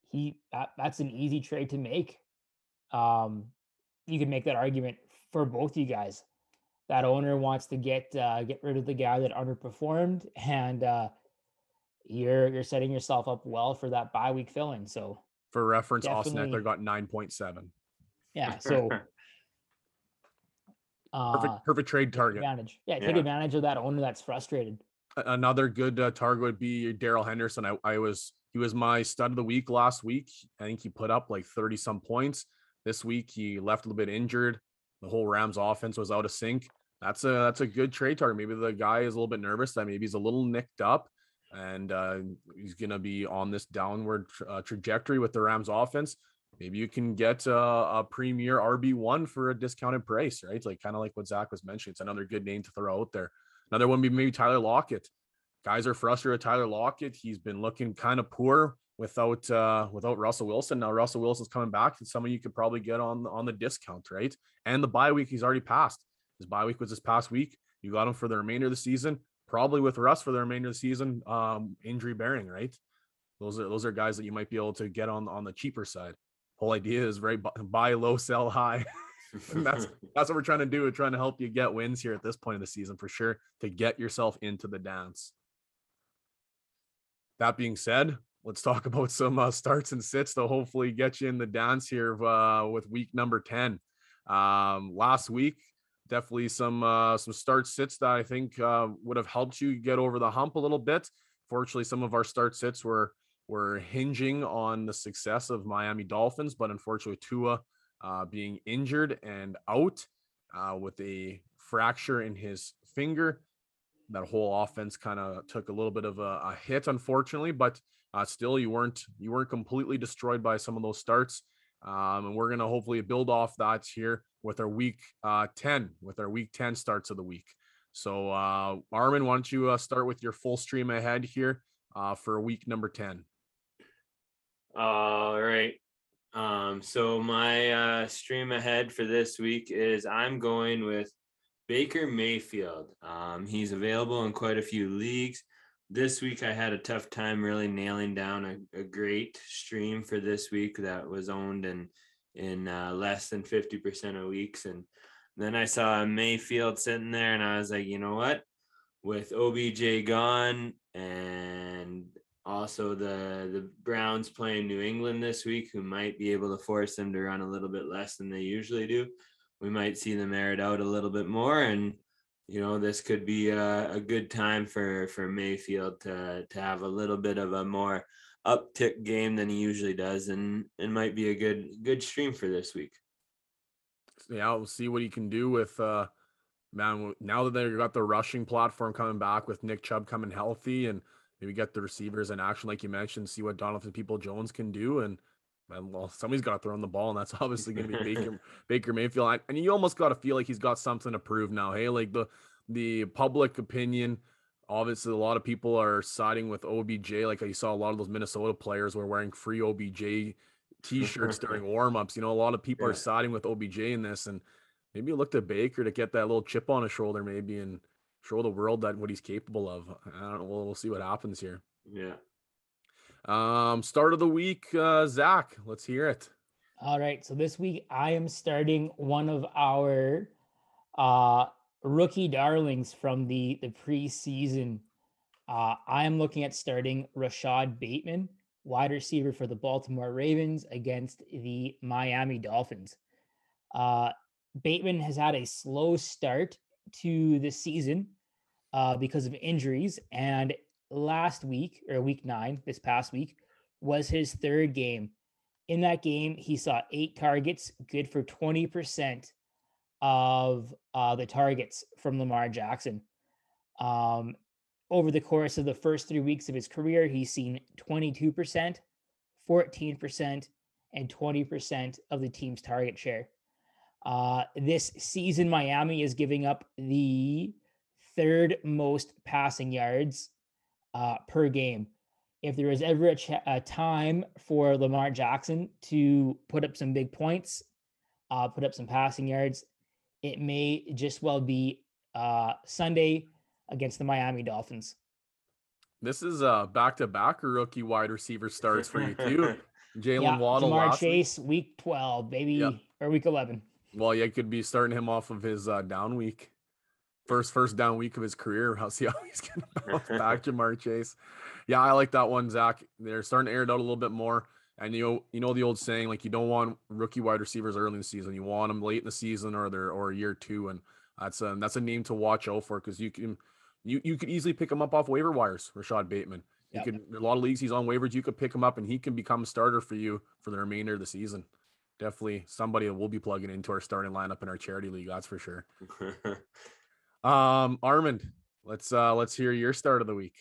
he that, that's an easy trade to make. Um, you can make that argument for both you guys. That owner wants to get uh, get rid of the guy that underperformed, and uh, you're you're setting yourself up well for that bye week filling. So For reference, Austin Definitely. Ekeler got 9.7. yeah, so uh, Perfect, perfect trade target. advantage. Yeah, take Yeah. advantage of that owner that's frustrated. Another good uh, target would be Darrell Henderson. I, I was he was my stud of the week last week. I think he put up like 30 some points. This week he left a little bit injured. The whole Rams offense was out of sync. That's a that's a good trade target. Maybe the guy is a little bit nervous that maybe he's a little nicked up and uh, he's gonna be on this downward tra- uh, trajectory with the Rams offense. Maybe you can get a, a premier RB one for a discounted price, right? Like kind of like what Zach was mentioning. It's another good name to throw out there. Another one would be maybe Tyler Lockett. Guys are frustrated with Tyler Lockett. He's been looking kind of poor without uh without Russell Wilson. Now Russell Wilson's coming back, and someone you could probably get on on the discount, right? And the bye week he's already passed. His bye week was this past week. You got him for the remainder of the season, probably with Russ for the remainder of the season, um, injury bearing, right? Those are those are guys that you might be able to get on on the cheaper side. Whole idea is right buy low, sell high. And that's that's what we're trying to do. We're trying to help you get wins here at this point of the season for sure to get yourself into the dance. That being said, let's talk about some uh, starts and sits to hopefully get you in the dance here uh, with week number 10. Um, last week, definitely some uh, some start sits that I think uh, would have helped you get over the hump a little bit. Fortunately, some of our start sits were were hinging on the success of Miami Dolphins, but unfortunately, Tua uh, being injured and out uh, with a fracture in his finger. That whole offense kind of took a little bit of a, a hit, unfortunately, but uh, still, you weren't you weren't completely destroyed by some of those starts. Um, and we're gonna hopefully build off that here with our week uh, ten, with our week ten starts of the week. So, uh, Armin, why don't you uh, start with your full stream ahead here uh, for week number ten? All right. Um, so my uh, stream ahead for this week is I'm going with Baker Mayfield. Um, he's available in quite a few leagues. This week I had a tough time really nailing down a, a great stream for this week that was owned in in uh, less than 50% of weeks. And then I saw Mayfield sitting there and I was like, you know what? With OBJ gone and also the the Browns playing New England this week, who might be able to force them to run a little bit less than they usually do. We might see them air it out a little bit more, and you know this could be a, a good time for for Mayfield to to have a little bit of a more uptick game than he usually does, and it might be a good good stream for this week. yeah, we'll see what he can do with uh man. Now that they've got the rushing platform coming back with Nick Chubb coming healthy and maybe get the receivers in action, like you mentioned, see what Donovan Peoples-Jones can do. And and well, somebody's got to throw in the ball, and that's obviously going to be Baker Baker Mayfield. And you almost got to feel like he's got something to prove now. Hey, like the the public opinion, obviously a lot of people are siding with OBJ. Like I saw a lot of those Minnesota players were wearing free OBJ t-shirts during warmups. You know, a lot of people yeah. are siding with OBJ in this, and maybe look to Baker to get that little chip on his shoulder, maybe, and show the world that what he's capable of. I don't know. We'll, we'll see what happens here. Yeah. Um, start of the week, uh, Zach. Let's hear it. All right. So this week I am starting one of our uh rookie darlings from the the preseason. Uh, I am looking at starting Rashod Bateman, wide receiver for the Baltimore Ravens against the Miami Dolphins. Uh, Bateman has had a slow start to the season uh, because of injuries, and last week or week nine, this past week, was his third game. In that game, he saw eight targets, good for 20% of uh, the targets from Lamar Jackson. Um, over the course of the first three weeks of his career, he's seen 22%, 14%, and 20% of the team's target share. Uh, this season, Miami is giving up the third most passing yards uh, per game. If there is ever a, ch- a, time for Lamar Jackson to put up some big points, uh, put up some passing yards, it may just well be uh, Sunday against the Miami Dolphins. This is a back-to-back rookie wide receiver starts for you too. Jalen yeah, Waddle, Ja'Marr Chase, week. week twelve, baby, yep. or week eleven. Well, you could be starting him off of his uh, down week first first down week of his career. I'll see how he's gonna bounce back, Ja'Marr Chase. Yeah, I like that one, Zach. They're starting to air it out a little bit more. And you know, you know the old saying, like you don't want rookie wide receivers early in the season. You want them late in the season or they're or year two, and that's a that's a name to watch out for because you can you you could easily pick him up off waiver wires. Rashod Bateman. You yep. could a lot of leagues he's on waivers. You could pick him up and he can become a starter for you for the remainder of the season. Definitely somebody that we'll be plugging into our starting lineup in our charity league. That's for sure. Um, Armin, let's uh let's hear your start of the week.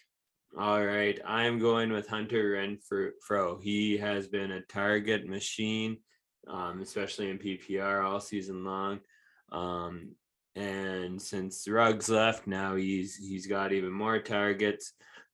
All right, I'm going with Hunter Renfrow. He has been a target machine, um, especially in PPR all season long. Um, and since Ruggs left, now he's he's got even more targets.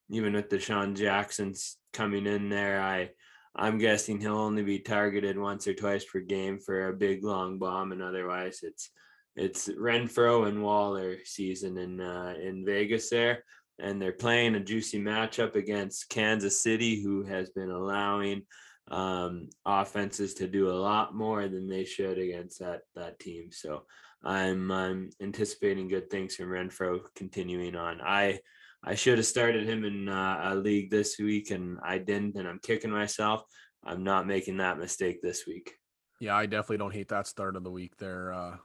Even with DeSean Jackson's coming in there, I I'm guessing he'll only be targeted once or twice per game for a big long bomb, and otherwise it's it's Renfrow and Waller season in uh, in Vegas there, and they're playing a juicy matchup against Kansas City, who has been allowing um, offenses to do a lot more than they should against that that team. So I'm I'm anticipating good things from Renfrow continuing on. I I should have started him in uh, a league this week, and I didn't, and I'm kicking myself. I'm not making that mistake this week. Yeah, I definitely don't hate that start of the week there. Uh,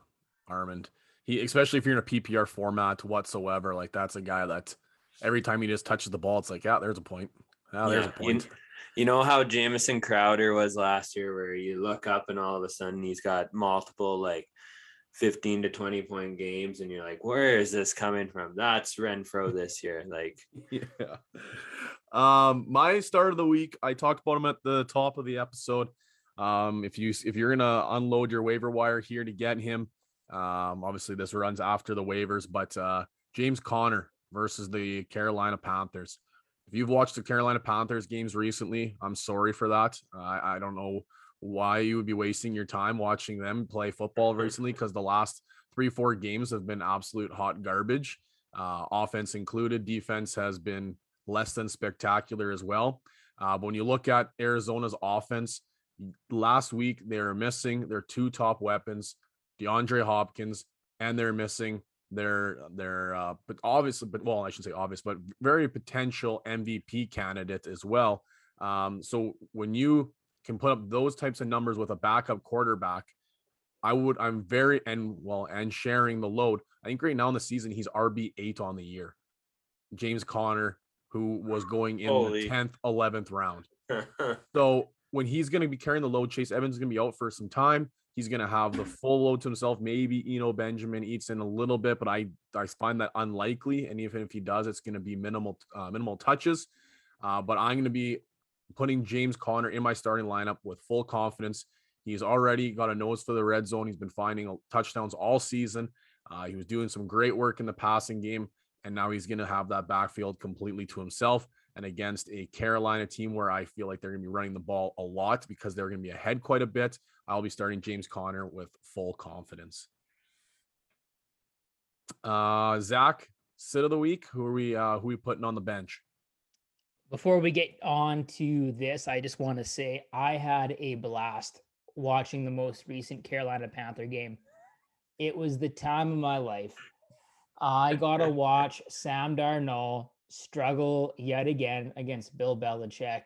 Armin. He, especially if you're in a PPR format whatsoever, like that's a guy that every time he just touches the ball, it's like, yeah, there's a point. Yeah, there's a point. You, you know how Jamison Crowder was last year, where you look up and all of a sudden he's got multiple like 15 to 20 point games, and you're like, where is this coming from? That's Renfrow this year. Like, yeah. Um, my start of the week, I talked about him at the top of the episode. Um, if you if you're gonna unload your waiver wire here to get him, um, obviously, this runs after the waivers, but uh, James Conner versus the Carolina Panthers. If you've watched the Carolina Panthers games recently, I'm sorry for that. I, I don't know why you would be wasting your time watching them play football recently because the last three, four games have been absolute hot garbage, uh, offense included. Defense has been less than spectacular as well. Uh, but when you look at Arizona's offense, last week they are missing their two top weapons. DeAndre Hopkins, and they're missing their their uh, but obviously, but well, I should say obvious, but very potential MVP candidate as well. Um, so when you can put up those types of numbers with a backup quarterback, I would I'm very and well and sharing the load. I think right now in the season he's RB eight on the year. James Conner, who was going in Holy. the tenth, eleventh round. so when he's going to be carrying the load, Chase Edmonds is going to be out for some time. He's going to have the full load to himself. Maybe Eno Benjamin eats in a little bit, but I I find that unlikely. And even if he does, it's going to be minimal uh, minimal touches. Uh, but I'm going to be putting James Conner in my starting lineup with full confidence. He's already got a nose for the red zone. He's been finding touchdowns all season. Uh, he was doing some great work in the passing game, and now he's going to have that backfield completely to himself. And against a Carolina team where I feel like they're going to be running the ball a lot because they're going to be ahead quite a bit, I'll be starting James Conner with full confidence. Uh, Zach, sit of the week. Who are we? Uh, who are we putting on the bench? Before we get on to this, I just want to say I had a blast watching the most recent Carolina Panther game. It was the time of my life. I got to watch Sam Darnold struggle yet again against Bill Belichick.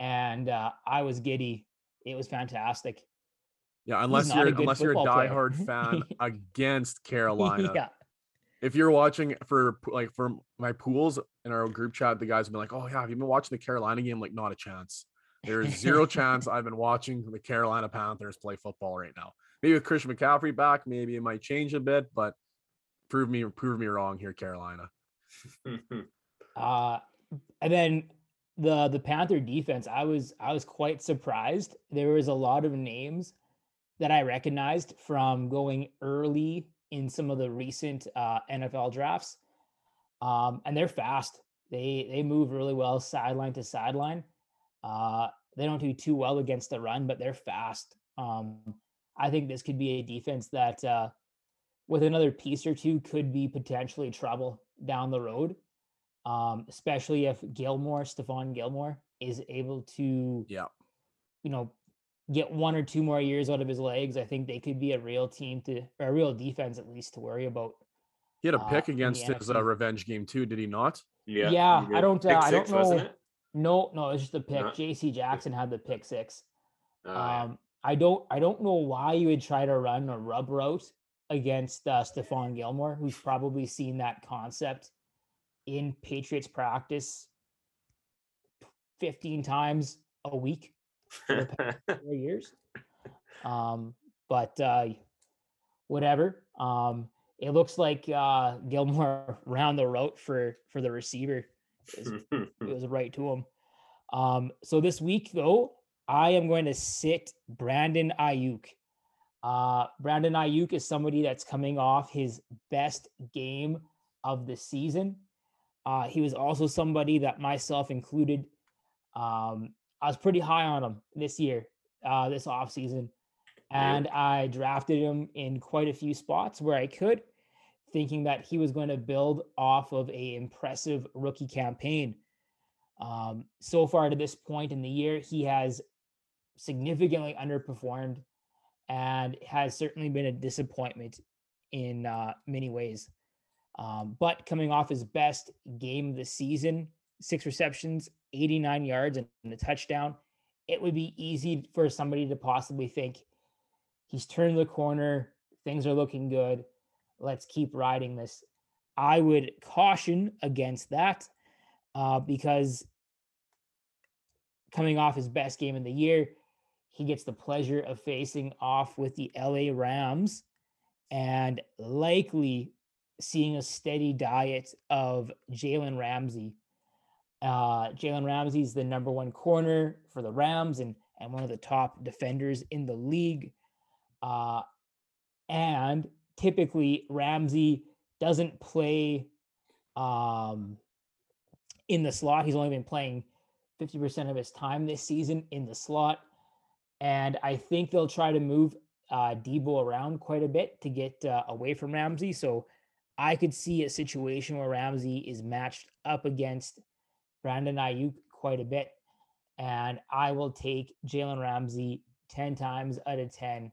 And uh, I was giddy. It was fantastic. Yeah, unless you're unless you're a diehard fan against Carolina. yeah. If you're watching for like for my pools in our group chat, the guys have been like, "Oh yeah, have you been watching the Carolina game?" Like, not a chance. There's zero chance I've been watching the Carolina Panthers play football right now. Maybe with Christian McCaffrey back, maybe it might change a bit, but prove me prove me wrong here, Carolina. uh and then the the Panther defense, I was I was quite surprised. There was a lot of names that I recognized from going early in some of the recent uh, NFL drafts, um, and they're fast. They they move really well sideline to sideline. Uh, they don't do too well against the run, but they're fast. Um, I think this could be a defense that, uh, with another piece or two, could be potentially trouble down the road. Um, especially if Gilmore, Stephon Gilmore, is able to, yeah, you know, get one or two more years out of his legs. I think they could be a real team to, or a real defense at least to worry about. He had a pick uh, against his uh, revenge game too, did he not? Yeah, yeah. I don't, uh, I don't know. No, no, it's just a pick. No. J.C. Jackson had the pick six. Um, I don't, I don't know why you would try to run a rub route against uh, Stephon Gilmore, who's probably seen that concept in Patriots practice 15 times a week for the past four years. Um, but uh, whatever. Um, it looks like uh, Gilmore round the route for for the receiver it was, it was right to him. Um, so this week, though, I am going to sit Brandon Aiyuk. Uh, Brandon Aiyuk is somebody that's coming off his best game of the season. Uh, he was also somebody that myself included. Um, I was pretty high on him this year, uh, this offseason. And I drafted him in quite a few spots where I could thinking that he was going to build off of a impressive rookie campaign. Um, so far to this point in the year, he has significantly underperformed and has certainly been a disappointment in uh, many ways. Um, but coming off his best game of the season, six receptions, 89 yards, and a touchdown, it would be easy for somebody to possibly think he's turned the corner, things are looking good let's keep riding this. I would caution against that uh, because coming off his best game of the year, he gets the pleasure of facing off with the LA Rams and likely seeing a steady diet of Jalen Ramsey. Uh, Jalen Ramsey is the number one corner for the Rams and, and one of the top defenders in the league. Uh, and typically Ramsey doesn't play um, in the slot. He's only been playing 50% of his time this season in the slot. And I think they'll try to move uh, Deebo around quite a bit to get uh, away from Ramsey. So I could see a situation where Ramsey is matched up against Brandon Aiyuk quite a bit. And I will take Jalen Ramsey 10 times out of 10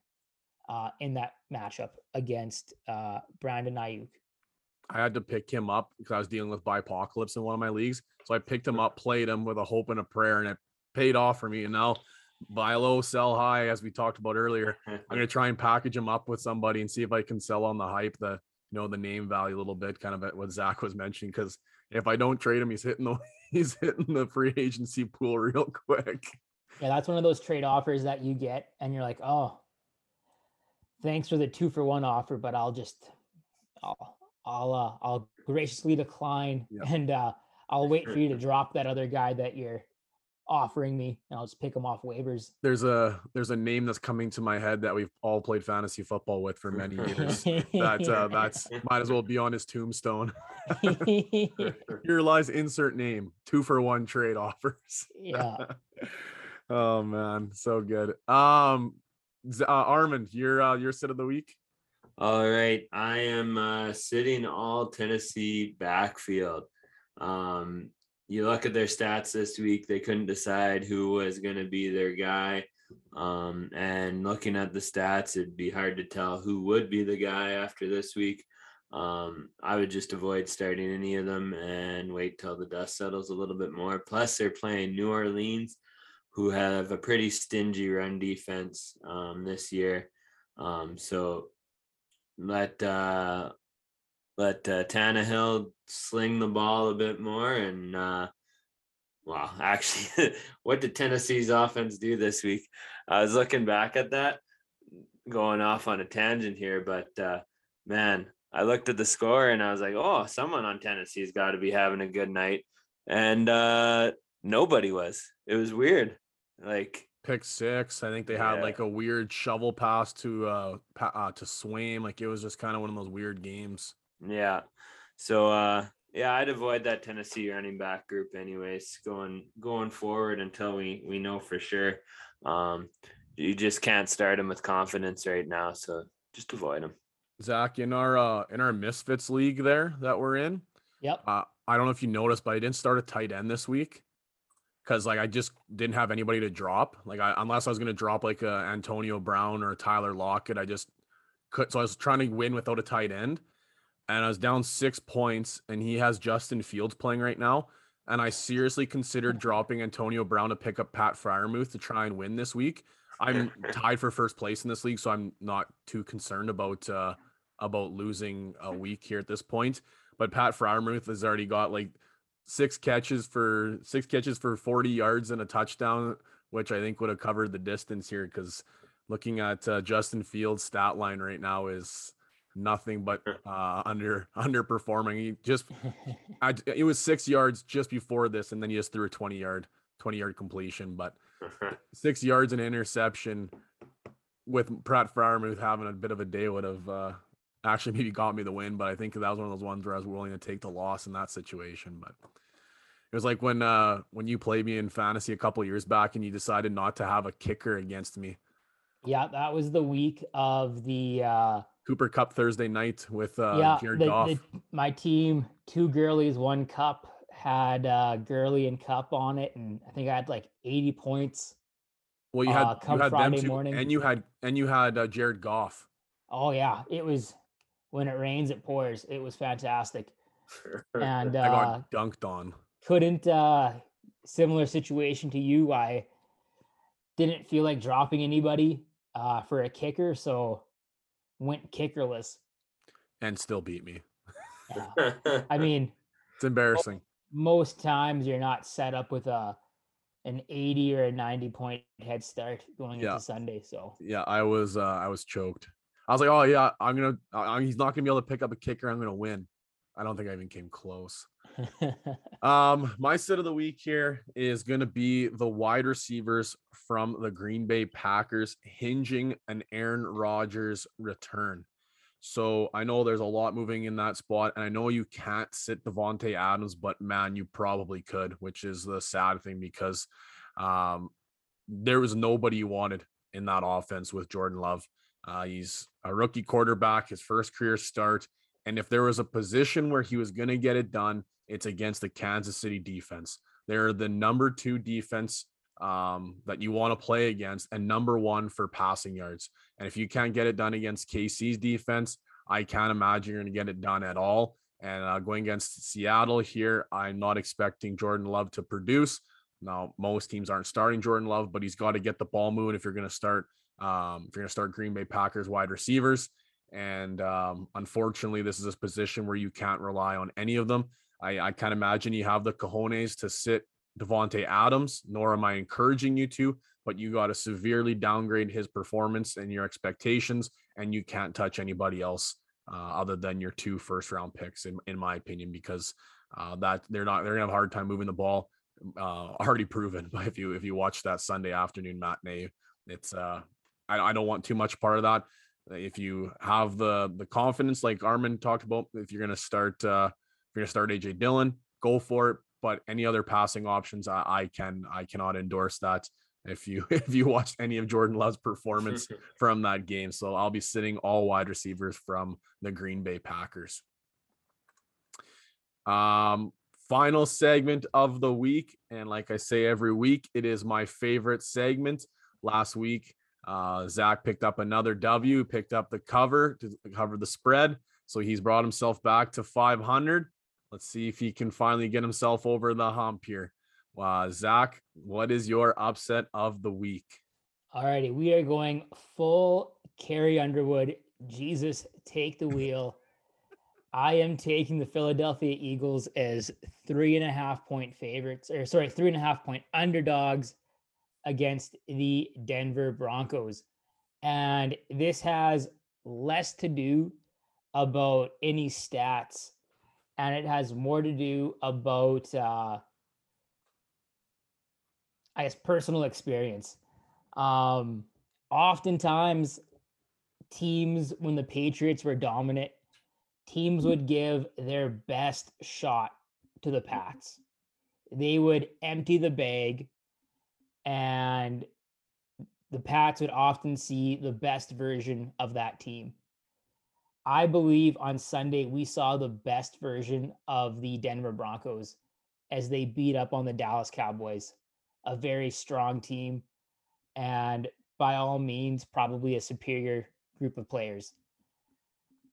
uh, in that matchup against uh, Brandon Aiyuk. I had to pick him up because I was dealing with bipocalypse in one of my leagues. So I picked him up, played him with a hope and a prayer, and it paid off for me. And now buy low, sell high, as we talked about earlier. I'm going to try and package him up with somebody and see if I can sell on the hype, the you know the name value a little bit, kind of what Zach was mentioning. Because if I don't trade him, he's hitting the he's hitting the free agency pool real quick. Yeah, that's one of those trade offers that you get, and you're like, oh, thanks for the two for one offer, but I'll just I'll I'll uh, I'll graciously decline and uh, I'll wait for you to drop that other guy that you're offering me, and I'll just pick them off waivers. There's a there's a name that's coming to my head that we've all played fantasy football with for many years. that uh, that's might as well be on his tombstone. Here lies insert name. Two for one trade offers. yeah. oh man, so good. Um, uh, Armin, your uh, your sit of the week. All right, I am uh, sitting all Tennessee backfield. Um, you look at their stats this week; they couldn't decide who was going to be their guy. Um, and looking at the stats, it'd be hard to tell who would be the guy after this week. Um, I would just avoid starting any of them and wait till the dust settles a little bit more. Plus, they're playing New Orleans, who have a pretty stingy run defense um, this year. Um, so let uh, let uh, Tannehill sling the ball a bit more and uh, wow, actually, what did Tennessee's offense do this week? I was looking back at that, going off on a tangent here, but uh, man, I looked at the score and I was like, oh, someone on Tennessee's got to be having a good night, and uh, nobody was. It was weird, like Pick six. I think they had Yeah. like a weird shovel pass to uh, uh to Swaim. Like it was just kind of one of those weird games. Yeah. So uh yeah, I'd avoid that Tennessee running back group anyways, going going forward until we we know for sure. Um you just can't start them with confidence right now, so just avoid them. Zach, in our uh in our Misfits league there that we're in, Yep. uh, I don't know if you noticed, but I didn't start a tight end this week because like I just didn't have anybody to drop. Like I unless I was gonna drop like a Antonio Brown or a Tyler Lockett, I just could. So I was trying to win without a tight end, and I was down six points, and he has Justin Fields playing right now. And I seriously considered dropping Antonio Brown to pick up Pat Freiermuth to try and win this week. I'm tied for first place in this league, so I'm not too concerned about uh about losing a week here at this point. But Pat Freiermuth has already got like six catches for six catches for 40 yards and a touchdown, which I think would have covered the distance here. Because looking at uh, Justin Fields' stat line right now is nothing but uh, under underperforming. He just I, it was six yards just before this, and then he just threw a 20 yard 20 yard completion, but six yards and interception with Pratt Freiermuth having a bit of a day would have uh, actually maybe got me the win. But I think that was one of those ones where I was willing to take the loss in that situation. But it was like when uh, when you played me in fantasy a couple years back and you decided not to have a kicker against me. Yeah, that was the week of the uh Cooper Kupp Thursday night with uh, yeah, Jared the, Goff. the, my team, two girlies, one cup had uh girly and cup on it, and I think I had like 80 points. well, you had uh, come you had Friday them two, morning. and you had and you had uh, Jared Goff. Oh yeah, it was when it rains, it pours. It was fantastic. And I uh got dunked on. couldn't uh similar situation to you. I didn't feel like dropping anybody uh for a kicker, so went kickerless. and still beat me. Yeah. I mean, It's embarrassing. most times you're not set up with a an 80 or a 90 point head start going Yeah. into Sunday. So Yeah, I was uh I was choked. I was like, oh yeah, I'm gonna. Uh, he's not gonna be able to pick up a kicker. I'm gonna win. I don't think I even came close. Um, my sit of the week here is going to be the wide receivers from the Green Bay Packers hinging an Aaron Rodgers return. So I know there's a lot moving in that spot, and I know you can't sit Davante Adams, but man, you probably could, which is the sad thing because um, there was nobody you wanted in that offense with Jordan Love. Uh, he's a rookie quarterback, his first career start. And if there was a position where he was going to get it done, it's against the Kansas City defense. They're the number two defense um, that you want to play against, and number one for passing yards. And if you can't get it done against KC's defense, I can't imagine you're going to get it done at all. And uh, going against Seattle here, I'm not expecting Jordan Love to produce. Now, most teams aren't starting Jordan Love, but he's got to get the ball moving if you're going to start. Um, if you're going to start Green Bay Packers wide receivers, and um, unfortunately, this is a position where you can't rely on any of them. I, I can't imagine you have the cojones to sit Davante Adams, nor am I encouraging you to, but you got to severely downgrade his performance and your expectations, and you can't touch anybody else uh, other than your two first round picks, in, in my opinion, because uh, that they're not they're gonna have a hard time moving the ball. uh, already proven. If you if you watch that Sunday afternoon matinee, it's uh, I, I don't want too much part of that. If you have the the confidence, like Armin talked about, if you're gonna start uh, you're gonna start AJ Dillon, go for it. But any other passing options, I, I can I cannot endorse that. If you if you watched any of Jordan Love's performance from that game, so I'll be sitting all wide receivers from the Green Bay Packers. Um, final segment of the week. And like I say every week, it is my favorite segment. Last week, uh, Zach picked up another W, picked up the cover to cover the spread. So he's brought himself back to 500. Let's see if he can finally get himself over the hump here. Uh, Zach, what is your upset of the week? All righty, we are going full Carrie Underwood. Jesus, take the wheel. I am taking the Philadelphia Eagles as three and a half point favorites, or sorry, three and a half point underdogs against the Denver Broncos. And this has less to do about any stats, and it has more to do about, uh, I guess, personal experience. Um, oftentimes, teams, when the Patriots were dominant, teams would give their best shot to the Pats. They would empty the bag, and the Pats would often see the best version of that team. I believe on Sunday we saw the best version of the Denver Broncos as they beat up on the Dallas Cowboys, a very strong team, and by all means, probably a superior group of players.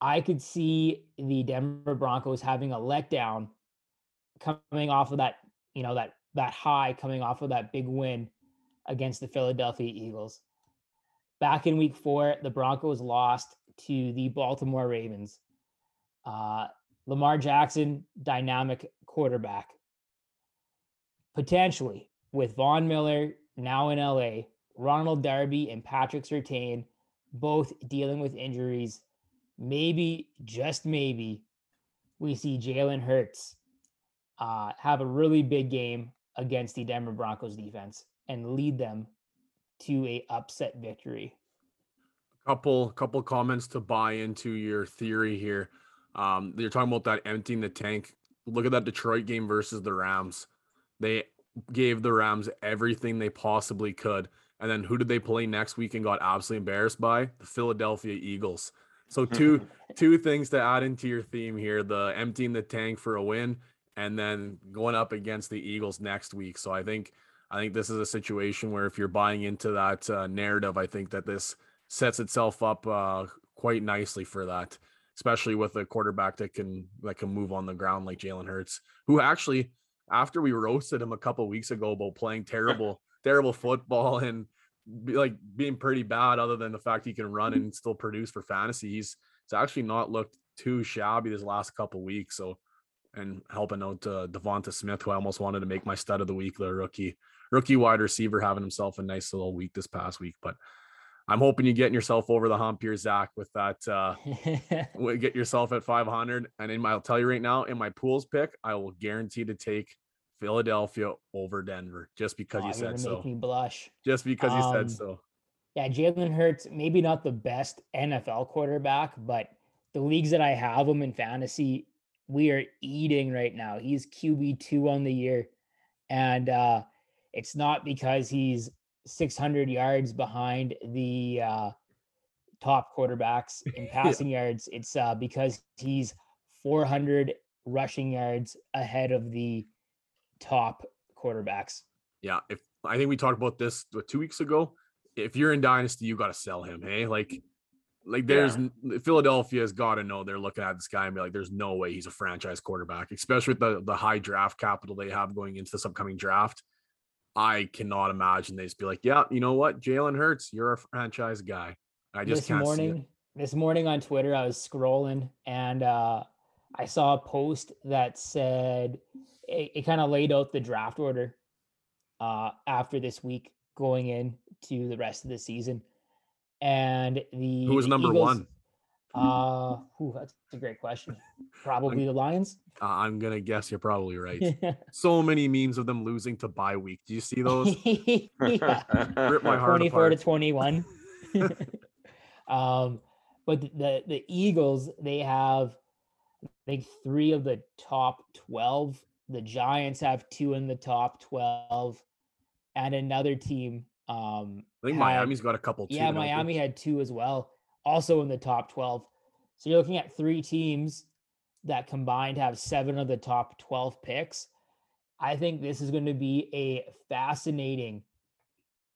I could see the Denver Broncos having a letdown coming off of that, you know, that that high coming off of that big win against the Philadelphia Eagles. Back in week 4, the Broncos lost to the Baltimore Ravens. Uh, Lamar Jackson, dynamic quarterback. Potentially with Von Miller now in LA, Ronald Darby and Patrick Surtain both dealing with injuries maybe, just maybe, we see Jalen Hurts uh, have a really big game against the Denver Broncos defense and lead them to a upset victory. Couple couple comments to buy into your theory here. Um, you're talking about that emptying the tank. Look at that Detroit game versus the Rams. They gave the Rams everything they possibly could. And then who did they play next week and got absolutely embarrassed by? The Philadelphia Eagles. So two two things to add into your theme here: the emptying the tank for a win, and then going up against the Eagles next week. So I think I think this is a situation where if you're buying into that uh, narrative, I think that this sets itself up uh, quite nicely for that, especially with a quarterback that can that can move on the ground like Jalen Hurts, who actually after we roasted him a couple weeks ago about playing terrible terrible football and be like being pretty bad other than the fact he can run and still produce for fantasy. He's it's actually not looked too shabby this last couple weeks. So and helping out uh, DeVonta Smith, who I almost wanted to make my stud of the week, the rookie rookie wide receiver, having himself a nice little week this past week. But I'm hoping you're getting yourself over the hump here, Zach, with that. Uh, get yourself at 500. And in my, I'll tell you right now, in my pools pick, I will guarantee to take Philadelphia over Denver just because oh, you said so. Make me blush. Just because um, you said so. Yeah, Jalen Hurts, maybe not the best NFL quarterback, but the leagues that I have him in fantasy, we are eating right now. He's QB two on the year, and uh, it's not because he's 600 yards behind the uh, top quarterbacks in passing yeah. yards. It's uh, because he's 400 rushing yards ahead of the top quarterbacks. Yeah, if I think we talked about this what, two weeks ago. If you're in dynasty, you got to sell him. Hey, like, like there's yeah. Philadelphia's got to know they're looking at this guy and be like, there's no way he's a franchise quarterback, especially with the the high draft capital they have going into this upcoming draft. I cannot imagine they just be like, yeah, you know what, Jalen Hurts, you're a franchise guy. I just this can't morning, This morning on Twitter, I was scrolling and uh, I saw a post that said it, it kind of laid out the draft order uh, after this week going in to the rest of the season. And the who was number Eagles, one? Uh, whew, that's a great question. Probably the Lions. Uh, I'm gonna guess you're probably right. so many memes of them losing to bye week. Do you see those? Rip my heart 24 to 21. um, but the the Eagles, they have I think three of the top 12. The Giants have two in the top 12, and another team. Um, I think had- Miami's got a couple too. yeah. Miami had two as well, also in the top 12. So you're looking at three teams that combined have seven of the top 12 picks. I think this is going to be a fascinating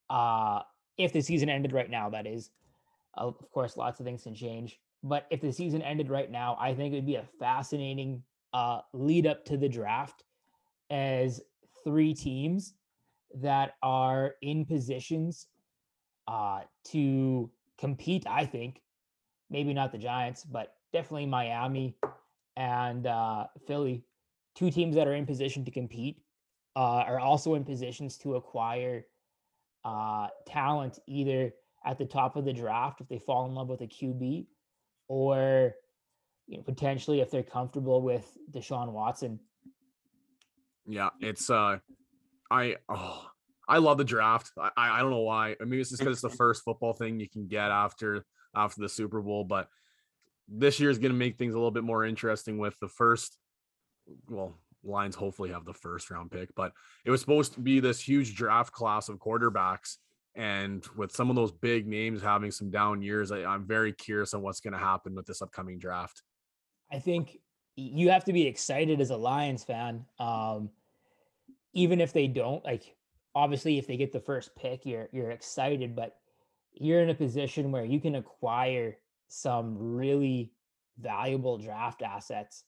uh if the season ended right now that is. Of course lots of things can change, but if the season ended right now, I think it would be a fascinating uh lead up to the draft as three teams that are in positions uh, to compete. I think maybe not the Giants, but definitely Miami and uh, Philly, two teams that are in position to compete, uh, are also in positions to acquire uh, talent either at the top of the draft if they fall in love with a QB, or you know, potentially if they're comfortable with Deshaun Watson. Yeah, it's uh I oh I love the draft. I I don't know why. I mean it's just because it's the first football thing you can get after after the Super Bowl, but this year is gonna make things a little bit more interesting with the first well, Lions hopefully have the first round pick, but it was supposed to be this huge draft class of quarterbacks. And with some of those big names having some down years, I, I'm very curious on what's going to happen with this upcoming draft. I think you have to be excited as a Lions fan. Um, even if they don't, like obviously if they get the first pick, you're you're excited, but you're in a position where you can acquire some really valuable draft assets.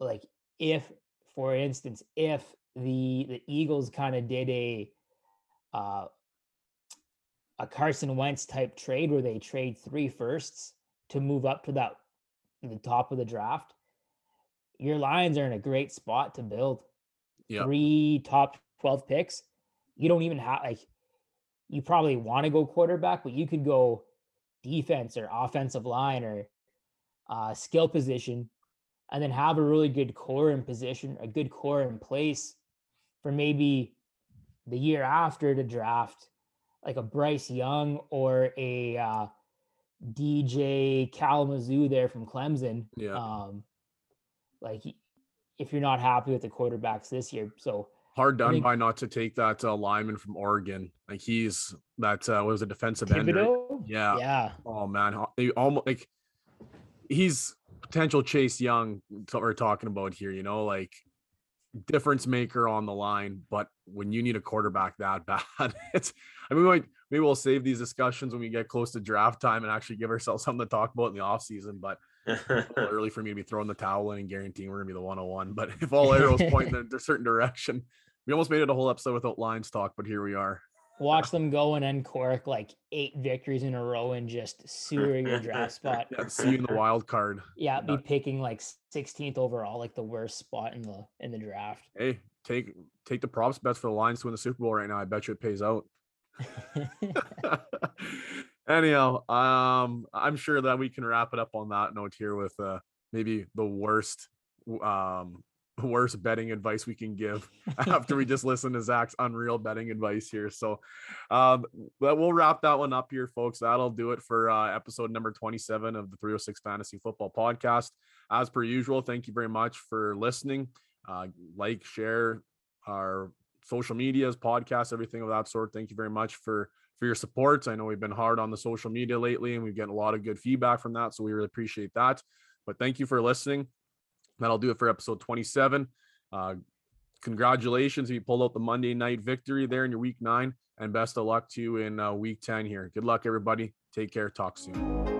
Like if, for instance, if the the Eagles kind of did a uh a Carson Wentz type trade where they trade three firsts to move up to that the top of the draft, your Lions are in a great spot to build Yeah. three top 12 picks. You don't even have like you probably want to go quarterback, but you could go defense or offensive line or uh, skill position and then have a really good core in position, a good core in place for maybe the year after to draft like a Bryce Young or a uh, DJ Kalamazoo there from Clemson. Yeah. Um, like if you're not happy with the quarterbacks this year, so Hard done think- by not to take that uh, lineman from Oregon. Like he's that uh, was a defensive end. right? Yeah. yeah, Oh man, ho- he almost like he's potential Chase Young. t- We're talking about here, you know, like difference maker on the line. But when you need a quarterback that bad, it's. I mean, we might maybe we'll save these discussions when we get close to draft time and actually give ourselves something to talk about in the off season. But it's a little early for me to be throwing the towel in and guaranteeing we're gonna be the 101. But if all arrows point in a certain direction, we almost made it a whole episode without Lions talk, but here we are. watch them go and uncork like eight victories in a row and just sewer your draft spot. Yeah, see you in the wild card. Yeah, be picking like 16th overall, like the worst spot in the in the draft. Hey, take take the props bets for the Lions to win the Super Bowl right now. I bet you it pays out. Anyhow, um, I'm sure that we can wrap it up on that note here with uh maybe the worst um worst betting advice we can give after we just listen to Zach's unreal betting advice here. So um but we'll wrap that one up here, folks. That'll do it for uh episode number 27 of the 306 Fantasy Football Podcast. As per usual, thank you very much for listening. Uh like, share our social medias, podcasts, everything of that sort. Thank you very much for for your support. I know we've been hard on the social media lately and we've gotten a lot of good feedback from that. So we really appreciate that. But thank you for listening. That'll do it for episode 27. Uh, congratulations. You pulled out the Monday night victory there in your week nine, and best of luck to you in uh, week 10 here. Good luck, everybody. Take care. Talk soon.